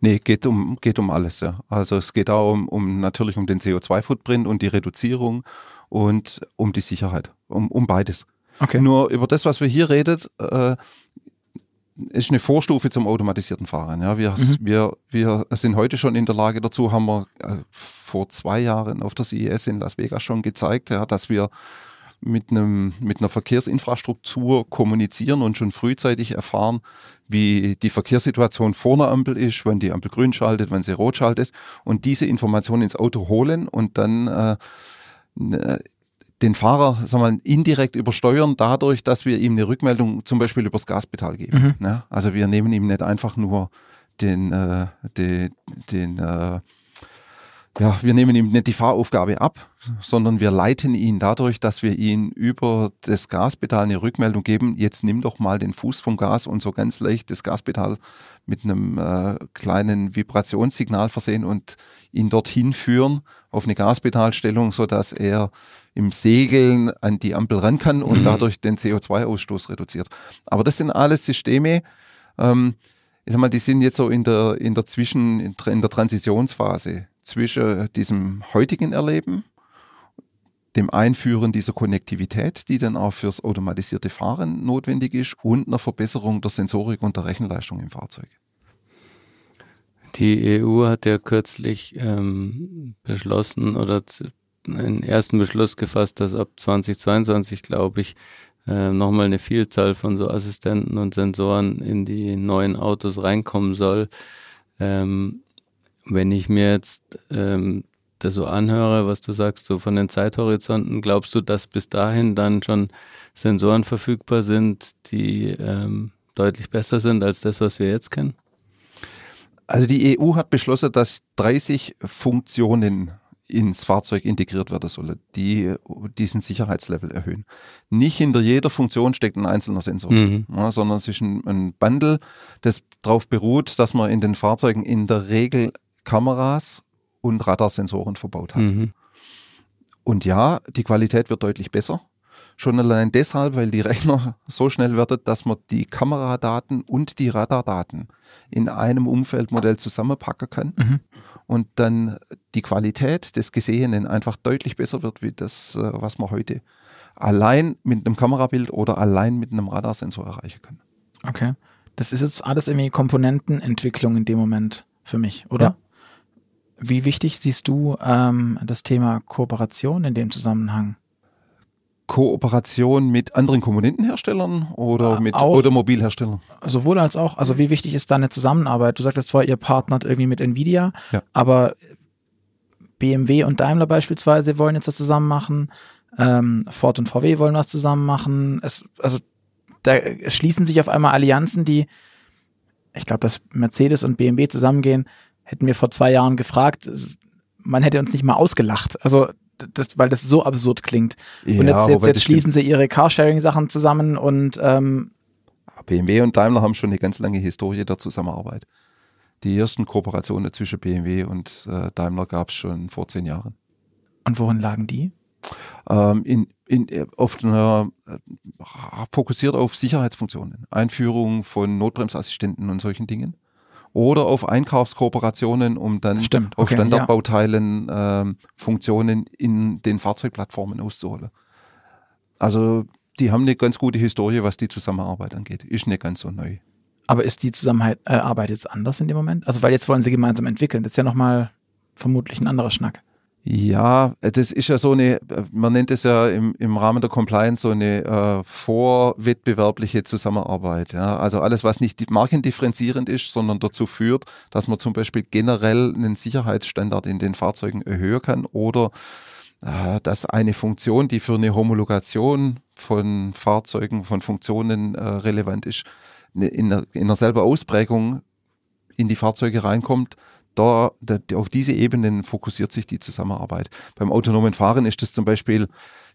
Nee, geht um, geht um alles, ja. Also es geht auch um, um natürlich um den CO2-Footprint und die Reduzierung und um die Sicherheit, um, um beides. Okay. Nur über das, was wir hier redet, äh, ist eine Vorstufe zum automatisierten Fahren. Ja, wir, mhm. wir, wir sind heute schon in der Lage dazu, haben wir äh, vor zwei Jahren auf der CES in Las Vegas schon gezeigt, ja, dass wir mit, einem, mit einer Verkehrsinfrastruktur kommunizieren und schon frühzeitig erfahren, wie die Verkehrssituation vor einer Ampel ist, wenn die Ampel grün schaltet, wenn sie rot schaltet und diese Informationen ins Auto holen und dann äh, den Fahrer sagen wir, indirekt übersteuern, dadurch, dass wir ihm eine Rückmeldung zum Beispiel übers Gaspedal geben. Mhm. Ja, also wir nehmen ihm nicht einfach nur den, äh, den, den äh, ja, wir nehmen ihm nicht die Fahraufgabe ab, sondern wir leiten ihn dadurch, dass wir ihn über das Gaspedal eine Rückmeldung geben, jetzt nimm doch mal den Fuß vom Gas und so ganz leicht das Gaspedal mit einem äh, kleinen Vibrationssignal versehen und ihn dorthin führen auf eine Gaspedalstellung, so dass er im Segeln an die Ampel ran kann und mhm. dadurch den CO2-Ausstoß reduziert. Aber das sind alles Systeme, ähm, ich sag mal, die sind jetzt so in der, in der Zwischen, in der Transitionsphase zwischen diesem heutigen Erleben, dem Einführen dieser Konnektivität, die dann auch fürs automatisierte Fahren notwendig ist, und einer Verbesserung der Sensorik und der Rechenleistung im Fahrzeug. Die EU hat ja kürzlich ähm, beschlossen oder einen ersten Beschluss gefasst, dass ab 2022, glaube ich, äh, nochmal eine Vielzahl von so Assistenten und Sensoren in die neuen Autos reinkommen soll. Ähm, wenn ich mir jetzt ähm, das so anhöre, was du sagst, so von den Zeithorizonten, glaubst du, dass bis dahin dann schon Sensoren verfügbar sind, die ähm, deutlich besser sind als das, was wir jetzt kennen? Also die EU hat beschlossen, dass 30 Funktionen ins Fahrzeug integriert werden soll, die diesen Sicherheitslevel erhöhen. Nicht hinter jeder Funktion steckt ein einzelner Sensor, mhm. ja, sondern es ist ein, ein Bundle, das darauf beruht, dass man in den Fahrzeugen in der Regel Kameras und Radarsensoren verbaut hat. Mhm. Und ja, die Qualität wird deutlich besser. Schon allein deshalb, weil die *laughs* Rechner so schnell werden, dass man die Kameradaten und die Radardaten in einem Umfeldmodell zusammenpacken kann mhm. und dann die Qualität des Gesehenen einfach deutlich besser wird, wie das, äh, was man heute allein mit einem Kamerabild oder allein mit einem Radarsensor erreichen kann. Okay. Das ist jetzt alles irgendwie Komponentenentwicklung in dem Moment für mich, oder? Ja. Wie wichtig siehst du ähm, das Thema Kooperation in dem Zusammenhang? Kooperation mit anderen Komponentenherstellern oder mit auch, Automobilherstellern? Sowohl als auch. Also wie wichtig ist da eine Zusammenarbeit? Du sagtest zwar, ihr partnert irgendwie mit Nvidia, ja. aber BMW und Daimler beispielsweise wollen jetzt was zusammen machen. Ähm, Ford und VW wollen was zusammen machen. Es, also da schließen sich auf einmal Allianzen, die, ich glaube, dass Mercedes und BMW zusammengehen, hätten wir vor zwei Jahren gefragt, man hätte uns nicht mal ausgelacht. Also das, weil das so absurd klingt. Ja, und jetzt, jetzt, jetzt schließen sie ihre Carsharing-Sachen zusammen und ähm, BMW und Daimler haben schon eine ganz lange Historie der Zusammenarbeit. Die ersten Kooperationen zwischen BMW und äh, Daimler gab es schon vor zehn Jahren. Und worin lagen die? Ähm, in, in, auf einer, äh, fokussiert auf Sicherheitsfunktionen, Einführung von Notbremsassistenten und solchen Dingen oder auf Einkaufskooperationen, um dann Stimmt, okay, auf Standardbauteilen ja. äh, Funktionen in den Fahrzeugplattformen auszuholen. Also die haben eine ganz gute Historie, was die Zusammenarbeit angeht. Ist nicht ganz so neu. Aber ist die Zusammenarbeit jetzt anders in dem Moment? Also weil jetzt wollen sie gemeinsam entwickeln. Das ist ja nochmal vermutlich ein anderer Schnack. Ja, das ist ja so eine, man nennt es ja im, im Rahmen der Compliance so eine äh, vorwettbewerbliche Zusammenarbeit. Ja? Also alles, was nicht markendifferenzierend ist, sondern dazu führt, dass man zum Beispiel generell einen Sicherheitsstandard in den Fahrzeugen erhöhen kann oder äh, dass eine Funktion, die für eine Homologation von Fahrzeugen, von Funktionen äh, relevant ist, ne, in, in einer selber Ausprägung in die Fahrzeuge reinkommt, da, da, auf diese Ebenen fokussiert sich die Zusammenarbeit. Beim autonomen Fahren ist es zum Beispiel,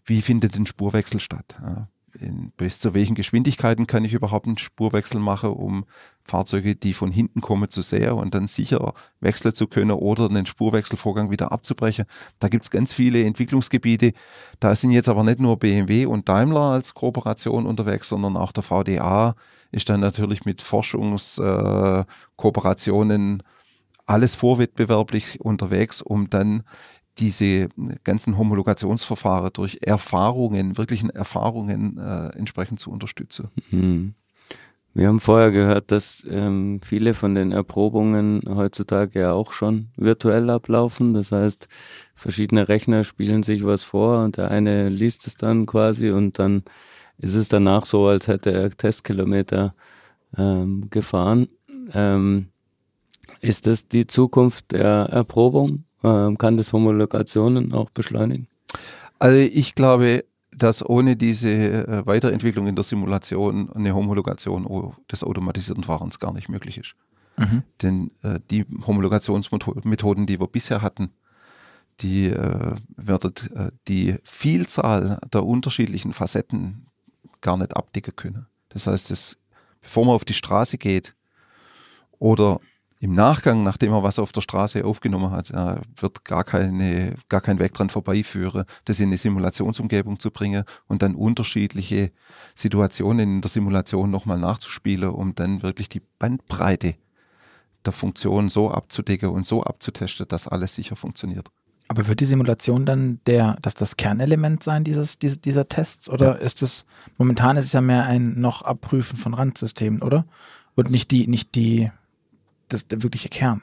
wie findet ein Spurwechsel statt? Ja, in, bis zu welchen Geschwindigkeiten kann ich überhaupt einen Spurwechsel machen, um Fahrzeuge, die von hinten kommen, zu sehen und dann sicher wechseln zu können oder einen Spurwechselvorgang wieder abzubrechen. Da gibt es ganz viele Entwicklungsgebiete. Da sind jetzt aber nicht nur BMW und Daimler als Kooperation unterwegs, sondern auch der VDA ist dann natürlich mit Forschungskooperationen äh, alles vorwettbewerblich unterwegs, um dann diese ganzen Homologationsverfahren durch Erfahrungen, wirklichen Erfahrungen äh, entsprechend zu unterstützen. Mhm. Wir haben vorher gehört, dass ähm, viele von den Erprobungen heutzutage ja auch schon virtuell ablaufen. Das heißt, verschiedene Rechner spielen sich was vor und der eine liest es dann quasi und dann ist es danach so, als hätte er Testkilometer ähm, gefahren. Ähm, ist das die Zukunft der Erprobung? Ähm, kann das Homologationen auch beschleunigen? Also ich glaube, dass ohne diese äh, Weiterentwicklung in der Simulation eine Homologation des automatisierten Fahrens gar nicht möglich ist. Mhm. Denn äh, die Homologationsmethoden, die wir bisher hatten, die äh, werden äh, die Vielzahl der unterschiedlichen Facetten gar nicht abdecken können. Das heißt, dass, bevor man auf die Straße geht oder im Nachgang, nachdem er was auf der Straße aufgenommen hat, äh, wird gar, keine, gar kein Weg dran vorbeiführen, das in eine Simulationsumgebung zu bringen und dann unterschiedliche Situationen in der Simulation nochmal nachzuspielen, um dann wirklich die Bandbreite der Funktion so abzudecken und so abzutesten, dass alles sicher funktioniert. Aber wird die Simulation dann der, dass das Kernelement sein dieses, dieses dieser Tests oder ja. ist es momentan ist es ja mehr ein noch Abprüfen von Randsystemen, oder? Und nicht die, nicht die das, der wirkliche Kern?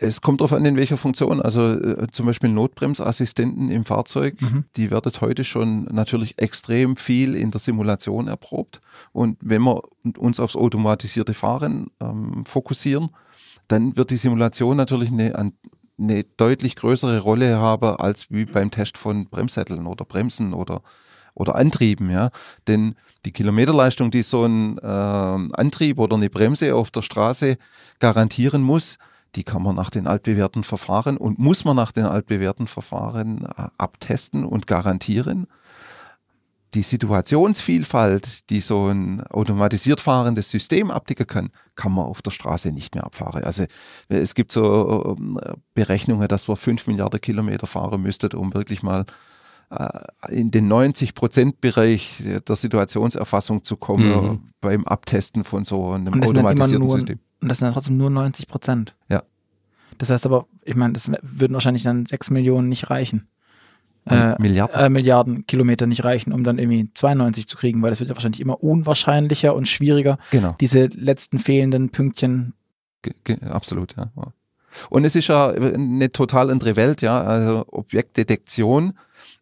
Es kommt darauf an, in welcher Funktion. Also äh, zum Beispiel Notbremsassistenten im Fahrzeug, mhm. die werden heute schon natürlich extrem viel in der Simulation erprobt. Und wenn wir uns aufs automatisierte Fahren ähm, fokussieren, dann wird die Simulation natürlich eine, eine deutlich größere Rolle haben als wie beim Test von Bremssätteln oder Bremsen oder oder Antrieben, ja. Denn die Kilometerleistung, die so ein äh, Antrieb oder eine Bremse auf der Straße garantieren muss, die kann man nach den altbewährten Verfahren und muss man nach den altbewährten Verfahren äh, abtesten und garantieren. Die Situationsvielfalt, die so ein automatisiert fahrendes System abdecken kann, kann man auf der Straße nicht mehr abfahren. Also es gibt so äh, Berechnungen, dass wir fünf Milliarden Kilometer fahren müsstet, um wirklich mal in den 90 Prozent Bereich der Situationserfassung zu kommen mhm. beim Abtesten von so einem automatisierten nur, System. Und das sind dann trotzdem nur 90 Prozent. Ja. Das heißt aber, ich meine, das würden wahrscheinlich dann 6 Millionen nicht reichen. Äh, Milliarden. Äh, Milliarden Kilometer nicht reichen, um dann irgendwie 92 zu kriegen, weil das wird ja wahrscheinlich immer unwahrscheinlicher und schwieriger, genau. diese letzten fehlenden Pünktchen. Ge ge absolut, ja. Und es ist ja eine total andere Welt, ja. Also Objektdetektion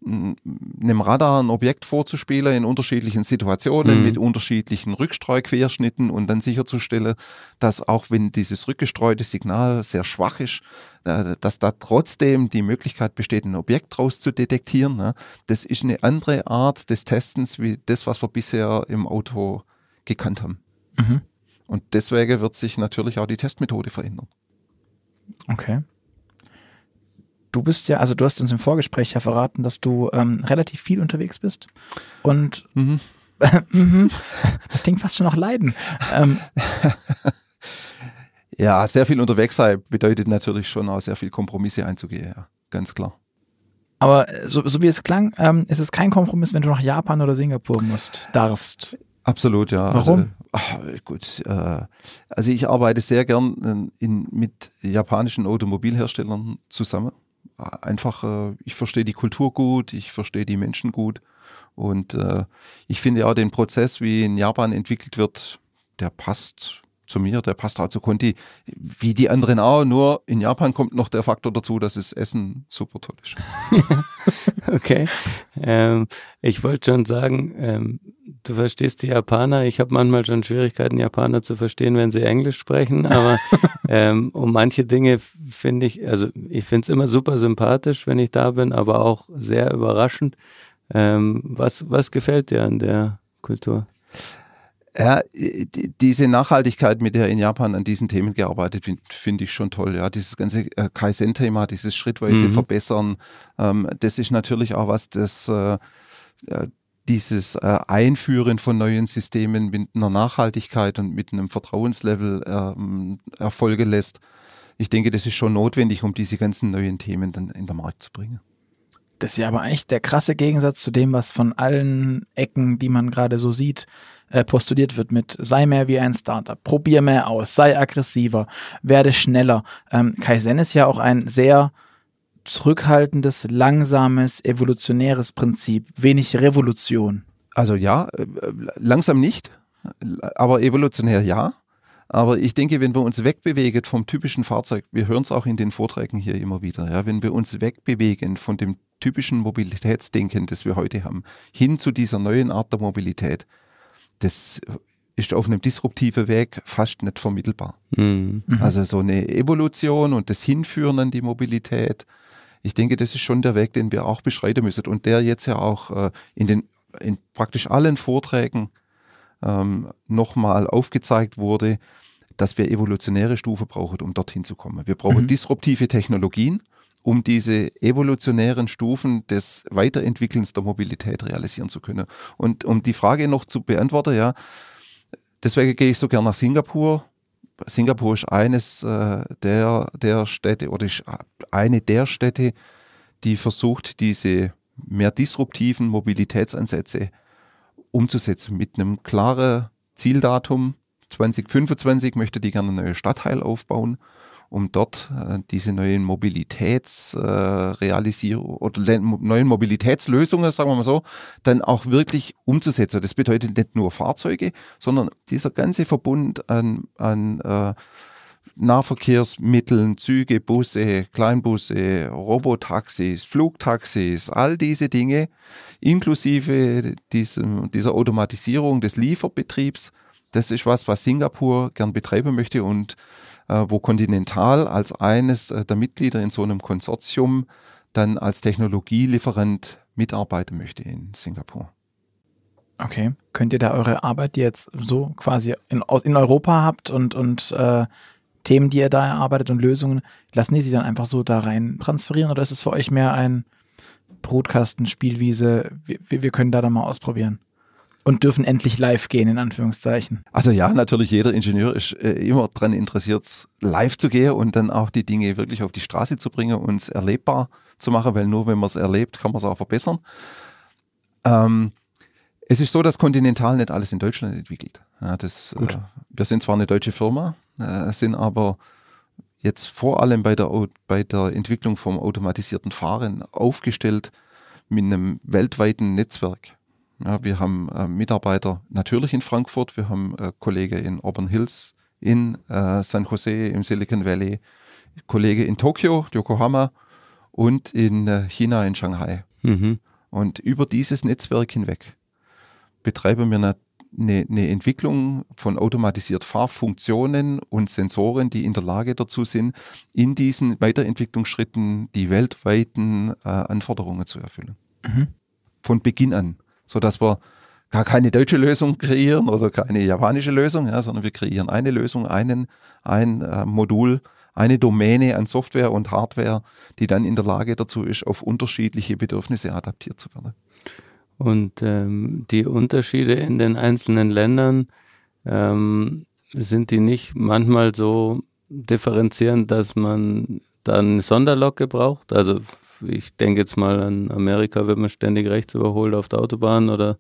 einem Radar ein Objekt vorzuspielen in unterschiedlichen Situationen mhm. mit unterschiedlichen Rückstreuquerschnitten und dann sicherzustellen, dass auch wenn dieses rückgestreute Signal sehr schwach ist, äh, dass da trotzdem die Möglichkeit besteht, ein Objekt draus zu detektieren. Ne? Das ist eine andere Art des Testens wie das, was wir bisher im Auto gekannt haben. Mhm. Und deswegen wird sich natürlich auch die Testmethode verändern. Okay du bist ja, also du hast uns im Vorgespräch ja verraten, dass du ähm, relativ viel unterwegs bist. Und mhm. *laughs* mhm. das klingt fast schon nach Leiden. Ähm, *laughs* ja, sehr viel unterwegs sein bedeutet natürlich schon auch sehr viel Kompromisse einzugehen, ja, ganz klar. Aber so, so wie es klang, ähm, ist es kein Kompromiss, wenn du nach Japan oder Singapur musst, darfst. Absolut, ja. Warum? Also, ach, gut, äh, also ich arbeite sehr gern in, mit japanischen Automobilherstellern zusammen einfach, äh, ich verstehe die Kultur gut, ich verstehe die Menschen gut. Und äh, ich finde auch den Prozess, wie in Japan entwickelt wird, der passt zu mir, der passt auch zu Conti, wie die anderen auch, nur in Japan kommt noch der Faktor dazu, dass das Essen super toll ist. *laughs* okay. Ähm, ich wollte schon sagen, ähm, du verstehst die Japaner. Ich habe manchmal schon Schwierigkeiten, Japaner zu verstehen, wenn sie Englisch sprechen, aber *laughs* ähm, um manche Dinge finde ich, also ich finde es immer super sympathisch, wenn ich da bin, aber auch sehr überraschend. Ähm, was, was gefällt dir an der Kultur? Ja, diese Nachhaltigkeit, mit der in Japan an diesen Themen gearbeitet wird, finde ich schon toll. Ja, dieses ganze äh, Kaizen-Thema, dieses schrittweise mhm. Verbessern, ähm, das ist natürlich auch was, das äh, dieses äh, Einführen von neuen Systemen mit einer Nachhaltigkeit und mit einem Vertrauenslevel ähm, erfolgen lässt. Ich denke, das ist schon notwendig, um diese ganzen neuen Themen dann in den Markt zu bringen. Das ist ja aber eigentlich der krasse Gegensatz zu dem, was von allen Ecken, die man gerade so sieht, äh, postuliert wird mit sei mehr wie ein Startup, probier mehr aus, sei aggressiver, werde schneller. Ähm, Kaizen ist ja auch ein sehr zurückhaltendes, langsames, evolutionäres Prinzip, wenig Revolution. Also ja, äh, langsam nicht, aber evolutionär ja. Aber ich denke, wenn wir uns wegbewegen vom typischen Fahrzeug, wir hören es auch in den Vorträgen hier immer wieder, ja, wenn wir uns wegbewegen von dem typischen Mobilitätsdenken, das wir heute haben, hin zu dieser neuen Art der Mobilität, das ist auf einem disruptiven Weg fast nicht vermittelbar. Mhm. Also so eine Evolution und das Hinführen an die Mobilität, ich denke, das ist schon der Weg, den wir auch beschreiten müssen und der jetzt ja auch äh, in den in praktisch allen Vorträgen ähm, nochmal aufgezeigt wurde, dass wir evolutionäre Stufe brauchen, um dorthin zu kommen. Wir brauchen mhm. disruptive Technologien, um diese evolutionären Stufen des Weiterentwickelns der Mobilität realisieren zu können. Und um die Frage noch zu beantworten, ja, deswegen gehe ich so gern nach Singapur. Singapur ist eines äh, der, der Städte oder ist eine der Städte, die versucht, diese mehr disruptiven Mobilitätsansätze umzusetzen mit einem klaren Zieldatum. 2025 möchte die gerne ein neues Stadtteil aufbauen, um dort äh, diese neuen Mobilitätsrealisierung äh, oder neuen Mobilitätslösungen, sagen wir mal so, dann auch wirklich umzusetzen. Das bedeutet nicht nur Fahrzeuge, sondern dieser ganze Verbund an, an äh, Nahverkehrsmitteln, Züge, Busse, Kleinbusse, Robotaxis, Flugtaxis, all diese Dinge, inklusive diesem, dieser Automatisierung des Lieferbetriebs, das ist was, was Singapur gern betreiben möchte und wo Continental als eines äh, der Mitglieder in so einem Konsortium dann als Technologielieferant mitarbeiten möchte in Singapur. Okay. Könnt ihr da eure Arbeit, die jetzt so quasi in, in Europa habt und, und äh, Themen, die ihr da erarbeitet und Lösungen, lassen die sich dann einfach so da rein transferieren oder ist es für euch mehr ein Brutkasten, Spielwiese, wir, wir können da dann mal ausprobieren? Und dürfen endlich live gehen, in Anführungszeichen. Also ja, natürlich, jeder Ingenieur ist äh, immer daran interessiert, live zu gehen und dann auch die Dinge wirklich auf die Straße zu bringen und es erlebbar zu machen, weil nur wenn man es erlebt, kann man es auch verbessern. Ähm, es ist so, dass Continental nicht alles in Deutschland entwickelt. Ja, das. Äh, wir sind zwar eine deutsche Firma, äh, sind aber jetzt vor allem bei der, bei der Entwicklung vom automatisierten Fahren aufgestellt mit einem weltweiten Netzwerk. Ja, wir haben äh, Mitarbeiter natürlich in Frankfurt, wir haben äh, Kollege in Auburn Hills, in äh, San Jose im Silicon Valley, Kollege in Tokio, Yokohama und in äh, China in Shanghai. Mhm. Und über dieses Netzwerk hinweg betreiben wir eine, eine, eine Entwicklung von automatisiert Fahrfunktionen und Sensoren, die in der Lage dazu sind, in diesen Weiterentwicklungsschritten die weltweiten äh, Anforderungen zu erfüllen. Mhm. Von Beginn an so dass wir gar keine deutsche Lösung kreieren oder keine japanische Lösung, ja, sondern wir kreieren eine Lösung, einen, ein äh, Modul, eine Domäne an Software und Hardware, die dann in der Lage dazu ist, auf unterschiedliche Bedürfnisse adaptiert zu werden. Und ähm, die Unterschiede in den einzelnen Ländern, ähm, sind die nicht manchmal so differenzierend, dass man dann eine Sonderlocke braucht? Also ich denke jetzt mal an Amerika, wird man ständig rechts überholt auf der Autobahn oder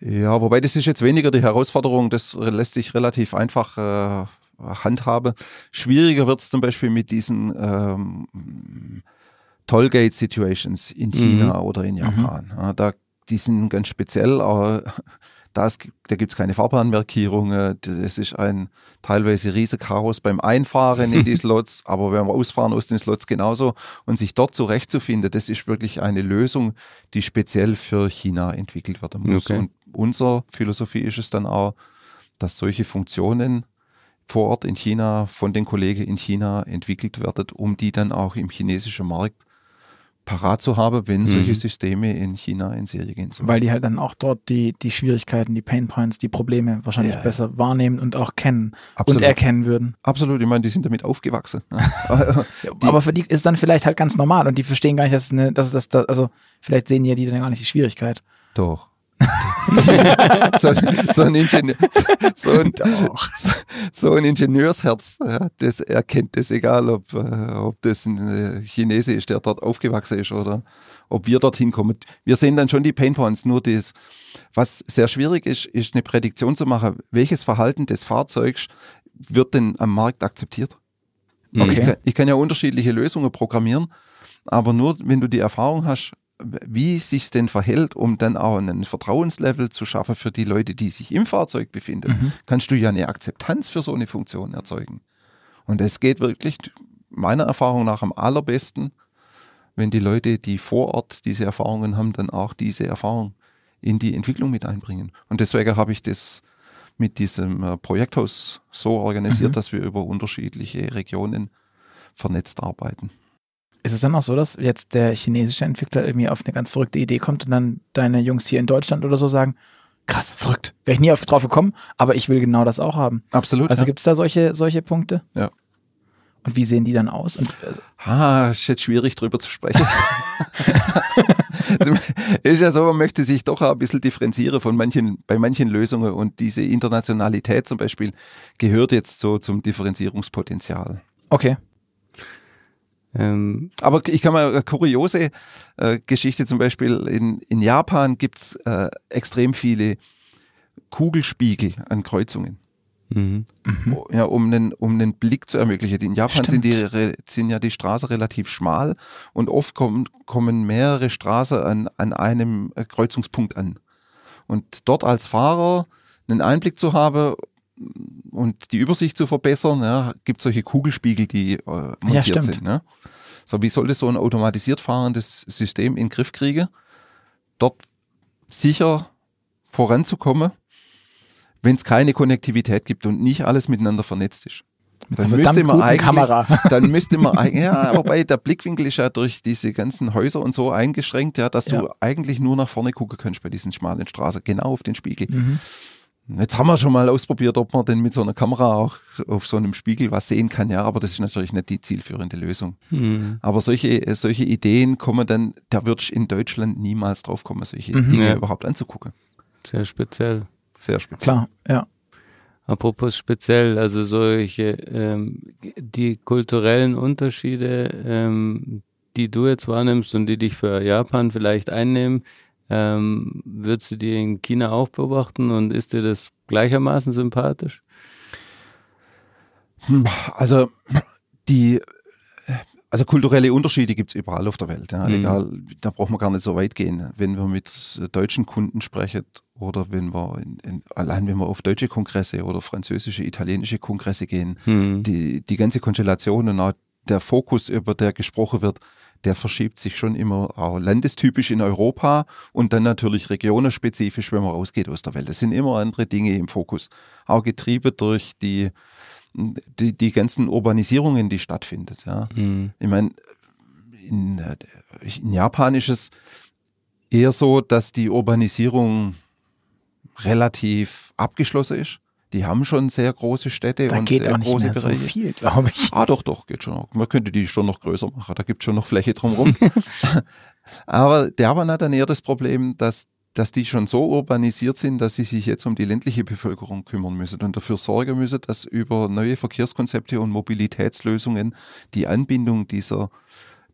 ja, wobei das ist jetzt weniger die Herausforderung, das lässt sich relativ einfach äh, handhaben. Schwieriger wird es zum Beispiel mit diesen ähm, Tollgate-Situations in China mhm. oder in Japan. Mhm. Ja, da, die sind ganz speziell, aber da, da gibt es keine Fahrbahnmarkierungen. Das ist ein teilweise Riesenchaos beim Einfahren in die *laughs* Slots, aber wenn wir ausfahren aus den Slots genauso und sich dort zurechtzufinden, das ist wirklich eine Lösung, die speziell für China entwickelt werden muss. Okay. Und unsere Philosophie ist es dann auch, dass solche Funktionen vor Ort in China von den Kollegen in China entwickelt werden, um die dann auch im chinesischen Markt parat zu haben, wenn mhm. solche Systeme in China in Serie gehen sollen. Weil die halt dann auch dort die, die Schwierigkeiten, die Painpoints, die Probleme wahrscheinlich ja, besser wahrnehmen und auch kennen Absolut. und erkennen würden. Absolut, ich meine, die sind damit aufgewachsen. *laughs* *laughs* ja, aber für die ist dann vielleicht halt ganz normal und die verstehen gar nicht, dass es eine, dass es das, also vielleicht sehen ja die dann gar nicht die Schwierigkeit. Doch. So, so, ein Ingenieur, so, ein, so, ein Ingenieursherz, ja, das erkennt das, egal ob, äh, ob das ein äh, Chinese ist, der dort aufgewachsen ist oder ob wir dorthin kommen. Wir sehen dann schon die Painpoints, nur das, was sehr schwierig ist, ist eine Prädiktion zu machen, welches Verhalten des Fahrzeugs wird denn am Markt akzeptiert. Okay. Ich, kann, ich kann ja unterschiedliche Lösungen programmieren, aber nur wenn du die Erfahrung hast, wie sich denn verhält, um dann auch einen Vertrauenslevel zu schaffen für die Leute, die sich im Fahrzeug befinden, mhm. kannst du ja eine Akzeptanz für so eine Funktion erzeugen. Und es geht wirklich meiner Erfahrung nach am allerbesten, wenn die Leute, die vor Ort diese Erfahrungen haben, dann auch diese Erfahrung in die Entwicklung mit einbringen. Und deswegen habe ich das mit diesem äh, Projekthaus so organisiert, mhm. dass wir über unterschiedliche Regionen vernetzt arbeiten. Ist es dann auch so, dass jetzt der chinesische Entwickler irgendwie auf eine ganz verrückte Idee kommt und dann deine Jungs hier in Deutschland oder so sagen, krass, verrückt, wäre ich nie auf, drauf gekommen, aber ich will genau das auch haben. Absolut. Also ja. gibt es da solche, solche Punkte? Ja. Und wie sehen die dann aus? Und, also ah, ist jetzt schwierig drüber zu sprechen. *laughs* ist ja so, man möchte sich doch auch ein bisschen differenzieren von manchen, bei manchen Lösungen und diese Internationalität zum Beispiel gehört jetzt so zum Differenzierungspotenzial. Okay. Ähm, aber ich kann mal eine kuriose äh, Geschichte zum Beispiel, in, in Japan gibt's äh, extrem viele Kugelspiegel an Kreuzungen. Mhm. Mhm. Ja, um einen, um einen Blick zu ermöglichen. In Japan sind, die, sind ja die Straßen relativ schmal und oft kommen, kommen mehrere Straßen an, an einem äh, Kreuzungspunkt an. Und dort als Fahrer einen Einblick zu haben und die Übersicht zu verbessern, ja, gibt solche Kugelspiegel, die äh, montiert ja, sind. Ne? So, wie sollte so ein automatisiert fahrendes System in den Griff kriegen, dort sicher voranzukommen, wenn es keine Konnektivität gibt und nicht alles miteinander vernetzt ist? *laughs* Dann müsste man eigentlich, Kamera. dann müsste man, ja, wobei der Blickwinkel ist ja durch diese ganzen Häuser und so eingeschränkt, ja, dass ja. du eigentlich nur nach vorne gucken kannst bei diesen schmalen Straßen, genau auf den Spiegel. Mhm. Jetzt haben wir schon mal ausprobiert, ob man denn mit so einer Kamera auch auf so einem Spiegel was sehen kann, ja, aber das ist natürlich nicht die zielführende Lösung. Mhm. Aber solche, solche Ideen kommen dann, da würde ich in Deutschland niemals drauf kommen, solche mhm. Dinge ja. überhaupt anzugucken. Sehr speziell. Sehr speziell. Klar, ja. Apropos speziell, also solche, ähm, die kulturellen Unterschiede, ähm, die du jetzt wahrnimmst und die dich für Japan vielleicht einnehmen, ähm, würdest du die in China auch beobachten und ist dir das gleichermaßen sympathisch? Also die also kulturelle Unterschiede gibt es überall auf der Welt. Ja. Mhm. Egal, da braucht man gar nicht so weit gehen. Wenn wir mit deutschen Kunden sprechen oder wenn wir in, in, allein wenn wir auf deutsche Kongresse oder französische, italienische Kongresse gehen, mhm. die, die ganze Konstellation und auch der Fokus, über der gesprochen wird, der verschiebt sich schon immer auch landestypisch in Europa und dann natürlich regionenspezifisch, wenn man rausgeht aus der Welt. Es sind immer andere Dinge im Fokus. Auch getrieben durch die, die, die ganzen Urbanisierungen, die stattfinden. Ja. Mhm. Ich meine, in, in Japan ist es eher so, dass die Urbanisierung relativ abgeschlossen ist. Die haben schon sehr große Städte da und geht sehr auch nicht große mehr Bereiche. so viel, glaube ich. Ah, doch, doch, geht schon. Noch. Man könnte die schon noch größer machen. Da gibt es schon noch Fläche drumherum. *laughs* Aber der Japan hat dann eher das Problem, dass dass die schon so urbanisiert sind, dass sie sich jetzt um die ländliche Bevölkerung kümmern müssen und dafür sorgen müssen, dass über neue Verkehrskonzepte und Mobilitätslösungen die Anbindung dieser,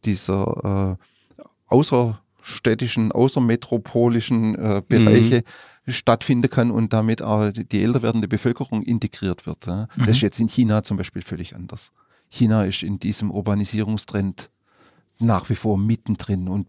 dieser äh, außerstädtischen, außermetropolischen äh, Bereiche mhm. Stattfinden kann und damit auch die älter werdende Bevölkerung integriert wird. Ja. Mhm. Das ist jetzt in China zum Beispiel völlig anders. China ist in diesem Urbanisierungstrend nach wie vor mittendrin und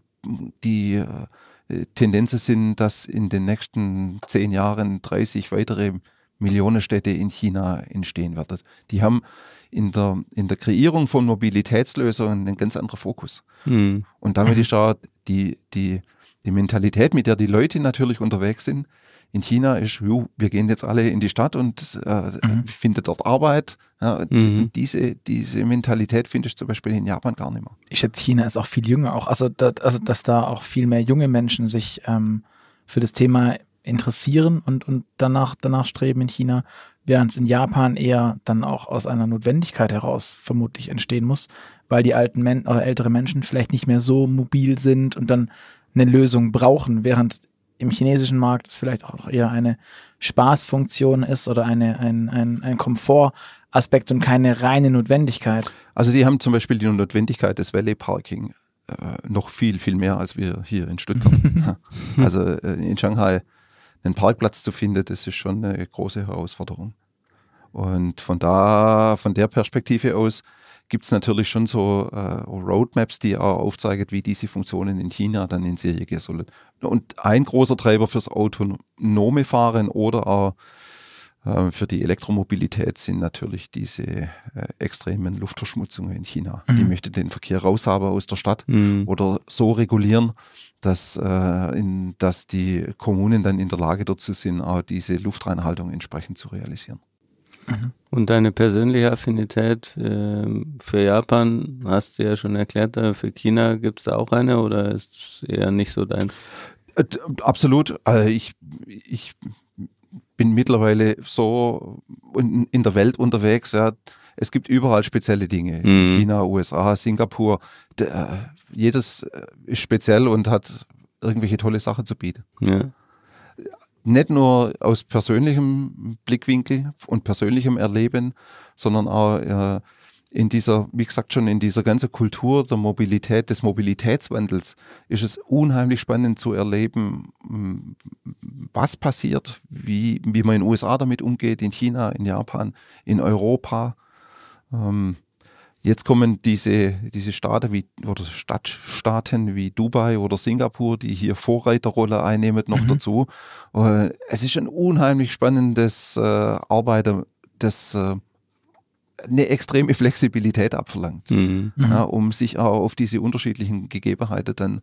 die äh, Tendenzen sind, dass in den nächsten zehn Jahren 30 weitere Millionenstädte in China entstehen werden. Die haben in der, in der Kreierung von Mobilitätslösungen einen ganz anderen Fokus. Mhm. Und damit ist auch die, die, die Mentalität, mit der die Leute natürlich unterwegs sind, in China ist, wir gehen jetzt alle in die Stadt und äh, mhm. findet dort Arbeit. Ja, mhm. Diese, diese Mentalität finde ich zum Beispiel in Japan gar nicht mehr. Ich schätze, China ist auch viel jünger, auch, also, dass, also dass da auch viel mehr junge Menschen sich ähm, für das Thema interessieren und, und danach, danach streben in China, während es in Japan eher dann auch aus einer Notwendigkeit heraus vermutlich entstehen muss, weil die alten Men oder ältere Menschen vielleicht nicht mehr so mobil sind und dann eine Lösung brauchen, während im chinesischen Markt es vielleicht auch eher eine Spaßfunktion ist oder eine, ein, ein, ein Komfortaspekt und keine reine Notwendigkeit. Also die haben zum Beispiel die Notwendigkeit des Valley Parking äh, noch viel, viel mehr als wir hier in Stuttgart. *laughs* also äh, in Shanghai einen Parkplatz zu finden, das ist schon eine große Herausforderung. Und von da, von der Perspektive aus, gibt es natürlich schon so äh, Roadmaps, die auch aufzeigen, wie diese Funktionen in China dann in Serie gehen sollen. Und ein großer Treiber fürs autonome Fahren oder auch äh, für die Elektromobilität sind natürlich diese äh, extremen Luftverschmutzungen in China. Mhm. Die möchte den Verkehr raushaben aus der Stadt mhm. oder so regulieren, dass, äh, in, dass die Kommunen dann in der Lage dazu sind, auch diese Luftreinhaltung entsprechend zu realisieren. Mhm. Und deine persönliche Affinität äh, für Japan hast du ja schon erklärt, äh, für China gibt es da auch eine oder ist eher nicht so deins? Äh, absolut. Also ich, ich bin mittlerweile so in der Welt unterwegs, ja. Es gibt überall spezielle Dinge. Mhm. China, USA, Singapur. Der, äh, jedes ist speziell und hat irgendwelche tolle Sachen zu bieten. Ja nicht nur aus persönlichem Blickwinkel und persönlichem Erleben, sondern auch äh, in dieser, wie gesagt schon, in dieser ganzen Kultur der Mobilität, des Mobilitätswandels ist es unheimlich spannend zu erleben, was passiert, wie, wie man in den USA damit umgeht, in China, in Japan, in Europa. Ähm, Jetzt kommen diese, diese Staaten wie, oder Stadtstaaten wie Dubai oder Singapur, die hier Vorreiterrolle einnehmen, noch mhm. dazu. Äh, es ist ein unheimlich spannendes äh, Arbeiten, das äh, eine extreme Flexibilität abverlangt, mhm. ja, um sich auch auf diese unterschiedlichen Gegebenheiten dann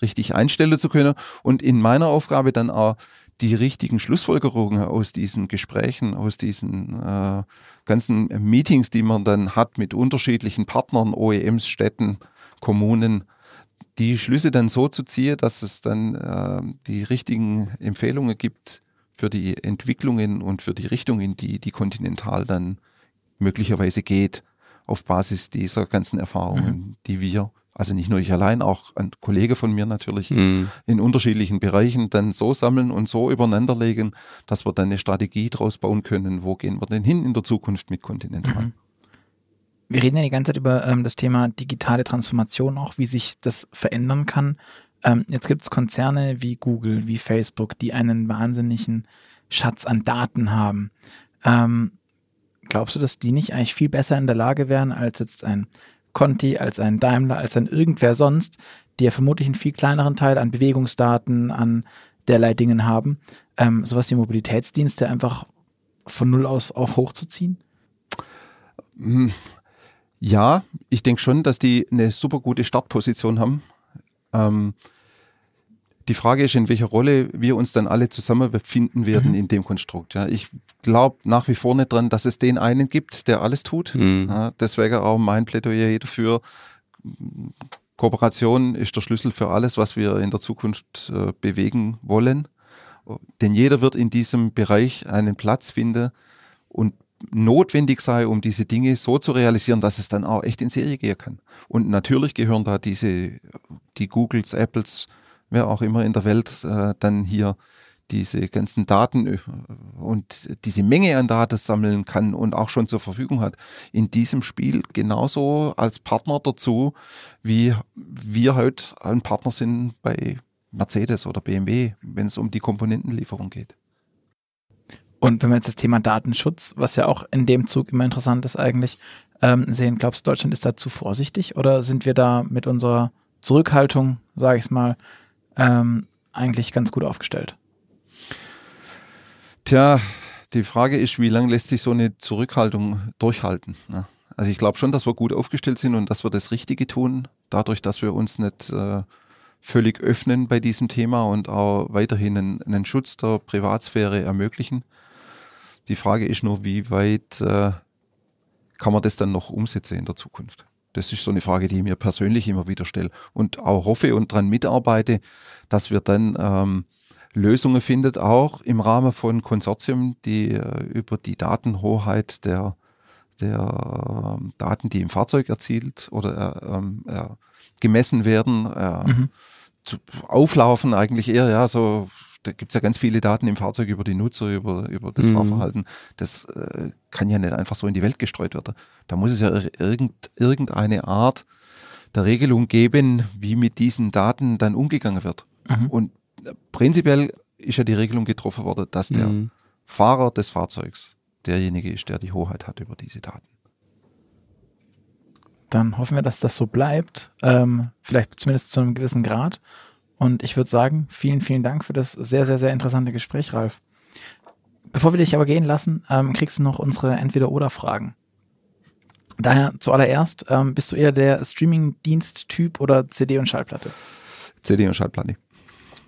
richtig einstellen zu können und in meiner Aufgabe dann auch die richtigen Schlussfolgerungen aus diesen Gesprächen, aus diesen äh, ganzen Meetings, die man dann hat mit unterschiedlichen Partnern, OEMs, Städten, Kommunen, die Schlüsse dann so zu ziehen, dass es dann äh, die richtigen Empfehlungen gibt für die Entwicklungen und für die Richtung, in die die Continental dann möglicherweise geht, auf Basis dieser ganzen Erfahrungen, mhm. die wir, also nicht nur ich allein, auch ein Kollege von mir natürlich, mhm. in unterschiedlichen Bereichen dann so sammeln und so übereinanderlegen, dass wir dann eine Strategie draus bauen können, wo gehen wir denn hin in der Zukunft mit Continental. Mhm. Wir reden ja die ganze Zeit über ähm, das Thema digitale Transformation auch, wie sich das verändern kann. Ähm, jetzt gibt es Konzerne wie Google, wie Facebook, die einen wahnsinnigen Schatz an Daten haben. Ähm, glaubst du, dass die nicht eigentlich viel besser in der Lage wären als jetzt ein Conti, als ein Daimler, als ein irgendwer sonst, die ja vermutlich einen viel kleineren Teil an Bewegungsdaten, an derlei Dingen haben, ähm, sowas wie Mobilitätsdienste einfach von null aus auf hochzuziehen? Hm. Ja, ich denke schon, dass die eine super gute Startposition haben. Ähm, die Frage ist, in welcher Rolle wir uns dann alle zusammen befinden werden mhm. in dem Konstrukt. Ja, ich glaube nach wie vor nicht dran, dass es den einen gibt, der alles tut. Mhm. Ja, deswegen auch mein Plädoyer dafür. Kooperation ist der Schlüssel für alles, was wir in der Zukunft äh, bewegen wollen. Denn jeder wird in diesem Bereich einen Platz finden und notwendig sei, um diese Dinge so zu realisieren, dass es dann auch echt in Serie gehen kann. Und natürlich gehören da diese, die Googles, Apples, wer auch immer in der Welt äh, dann hier diese ganzen Daten äh, und diese Menge an Daten sammeln kann und auch schon zur Verfügung hat, in diesem Spiel genauso als Partner dazu, wie wir heute ein Partner sind bei Mercedes oder BMW, wenn es um die Komponentenlieferung geht. Und wenn wir jetzt das Thema Datenschutz, was ja auch in dem Zug immer interessant ist eigentlich, ähm, sehen, glaubst du, Deutschland ist da zu vorsichtig oder sind wir da mit unserer Zurückhaltung, sage ich mal, ähm, eigentlich ganz gut aufgestellt? Tja, die Frage ist, wie lange lässt sich so eine Zurückhaltung durchhalten? Ne? Also ich glaube schon, dass wir gut aufgestellt sind und dass wir das Richtige tun, dadurch, dass wir uns nicht äh, völlig öffnen bei diesem Thema und auch weiterhin einen, einen Schutz der Privatsphäre ermöglichen. Die Frage ist nur, wie weit äh, kann man das dann noch umsetzen in der Zukunft? Das ist so eine Frage, die ich mir persönlich immer wieder stelle und auch hoffe und daran mitarbeite, dass wir dann ähm, Lösungen findet, auch im Rahmen von Konsortien, die äh, über die Datenhoheit der, der äh, Daten, die im Fahrzeug erzielt oder äh, ähm, gemessen werden, äh, mhm. zu, auflaufen eigentlich eher, ja, so da gibt es ja ganz viele Daten im Fahrzeug über die Nutzer, über, über das mhm. Fahrverhalten. Das äh, kann ja nicht einfach so in die Welt gestreut werden. Da muss es ja irgend, irgendeine Art der Regelung geben, wie mit diesen Daten dann umgegangen wird. Mhm. Und äh, prinzipiell ist ja die Regelung getroffen worden, dass der mhm. Fahrer des Fahrzeugs derjenige ist, der die Hoheit hat über diese Daten. Dann hoffen wir, dass das so bleibt, ähm, vielleicht zumindest zu einem gewissen Grad. Und ich würde sagen, vielen, vielen Dank für das sehr, sehr, sehr interessante Gespräch, Ralf. Bevor wir dich aber gehen lassen, ähm, kriegst du noch unsere Entweder-Oder-Fragen. Daher zuallererst, ähm, bist du eher der Streaming-Dienst-Typ oder CD und Schallplatte? CD und Schallplatte.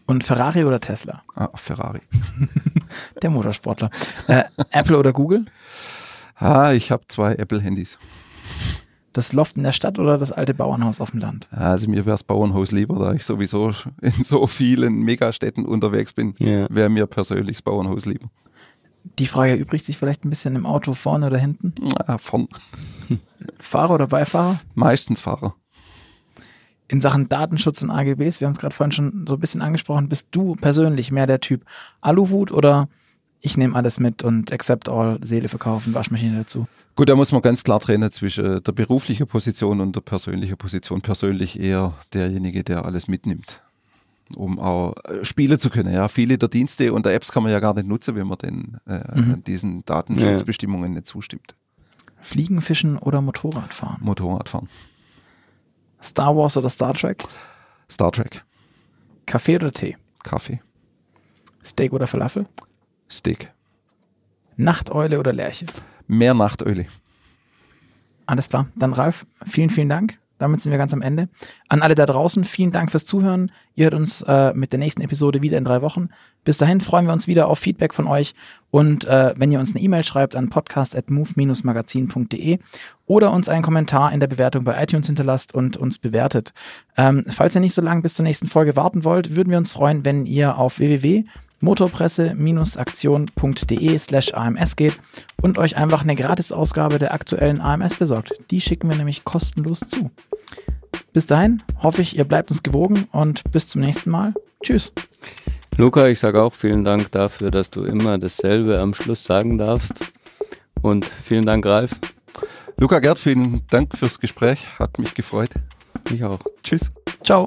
Und Ferrari oder Tesla? Ah, Ferrari. *laughs* der Motorsportler. Äh, Apple oder Google? Ah, ich habe zwei Apple-Handys. Das Loft in der Stadt oder das alte Bauernhaus auf dem Land? Also mir wäre das Bauernhaus lieber, da ich sowieso *laughs* in so vielen Megastädten unterwegs bin, ja. wäre mir persönlich das Bauernhaus lieber. Die Frage erübrigt sich vielleicht ein bisschen im Auto vorne oder hinten? Ja, vorn. Fahrer oder Beifahrer? Meistens Fahrer. In Sachen Datenschutz und AGBs, wir haben es gerade vorhin schon so ein bisschen angesprochen, bist du persönlich mehr der Typ Aluhut oder ich nehme alles mit und accept all, Seele verkaufen, Waschmaschine dazu. Gut, da muss man ganz klar trennen zwischen der beruflichen Position und der persönlichen Position. Persönlich eher derjenige, der alles mitnimmt, um auch äh, spielen zu können. Ja, viele der Dienste und der Apps kann man ja gar nicht nutzen, wenn man den, äh, mhm. diesen Datenschutzbestimmungen ja. nicht zustimmt. Fliegen, Fischen oder Motorradfahren? Motorradfahren. Star Wars oder Star Trek? Star Trek. Kaffee oder Tee? Kaffee. Steak oder Falafel? Steak. Nachteule oder Lerche? Mehr Nachteule. Alles klar. Dann Ralf, vielen, vielen Dank. Damit sind wir ganz am Ende. An alle da draußen, vielen Dank fürs Zuhören. Ihr hört uns äh, mit der nächsten Episode wieder in drei Wochen. Bis dahin freuen wir uns wieder auf Feedback von euch. Und äh, wenn ihr uns eine E-Mail schreibt an podcast.move-magazin.de oder uns einen Kommentar in der Bewertung bei iTunes hinterlasst und uns bewertet. Ähm, falls ihr nicht so lange bis zur nächsten Folge warten wollt, würden wir uns freuen, wenn ihr auf www motorpresse-aktion.de slash AMS geht und euch einfach eine Gratisausgabe der aktuellen AMS besorgt. Die schicken wir nämlich kostenlos zu. Bis dahin hoffe ich, ihr bleibt uns gewogen und bis zum nächsten Mal. Tschüss. Luca, ich sage auch vielen Dank dafür, dass du immer dasselbe am Schluss sagen darfst. Und vielen Dank, Ralf. Luca Gerd, vielen Dank fürs Gespräch. Hat mich gefreut. Ich auch. Tschüss. Ciao.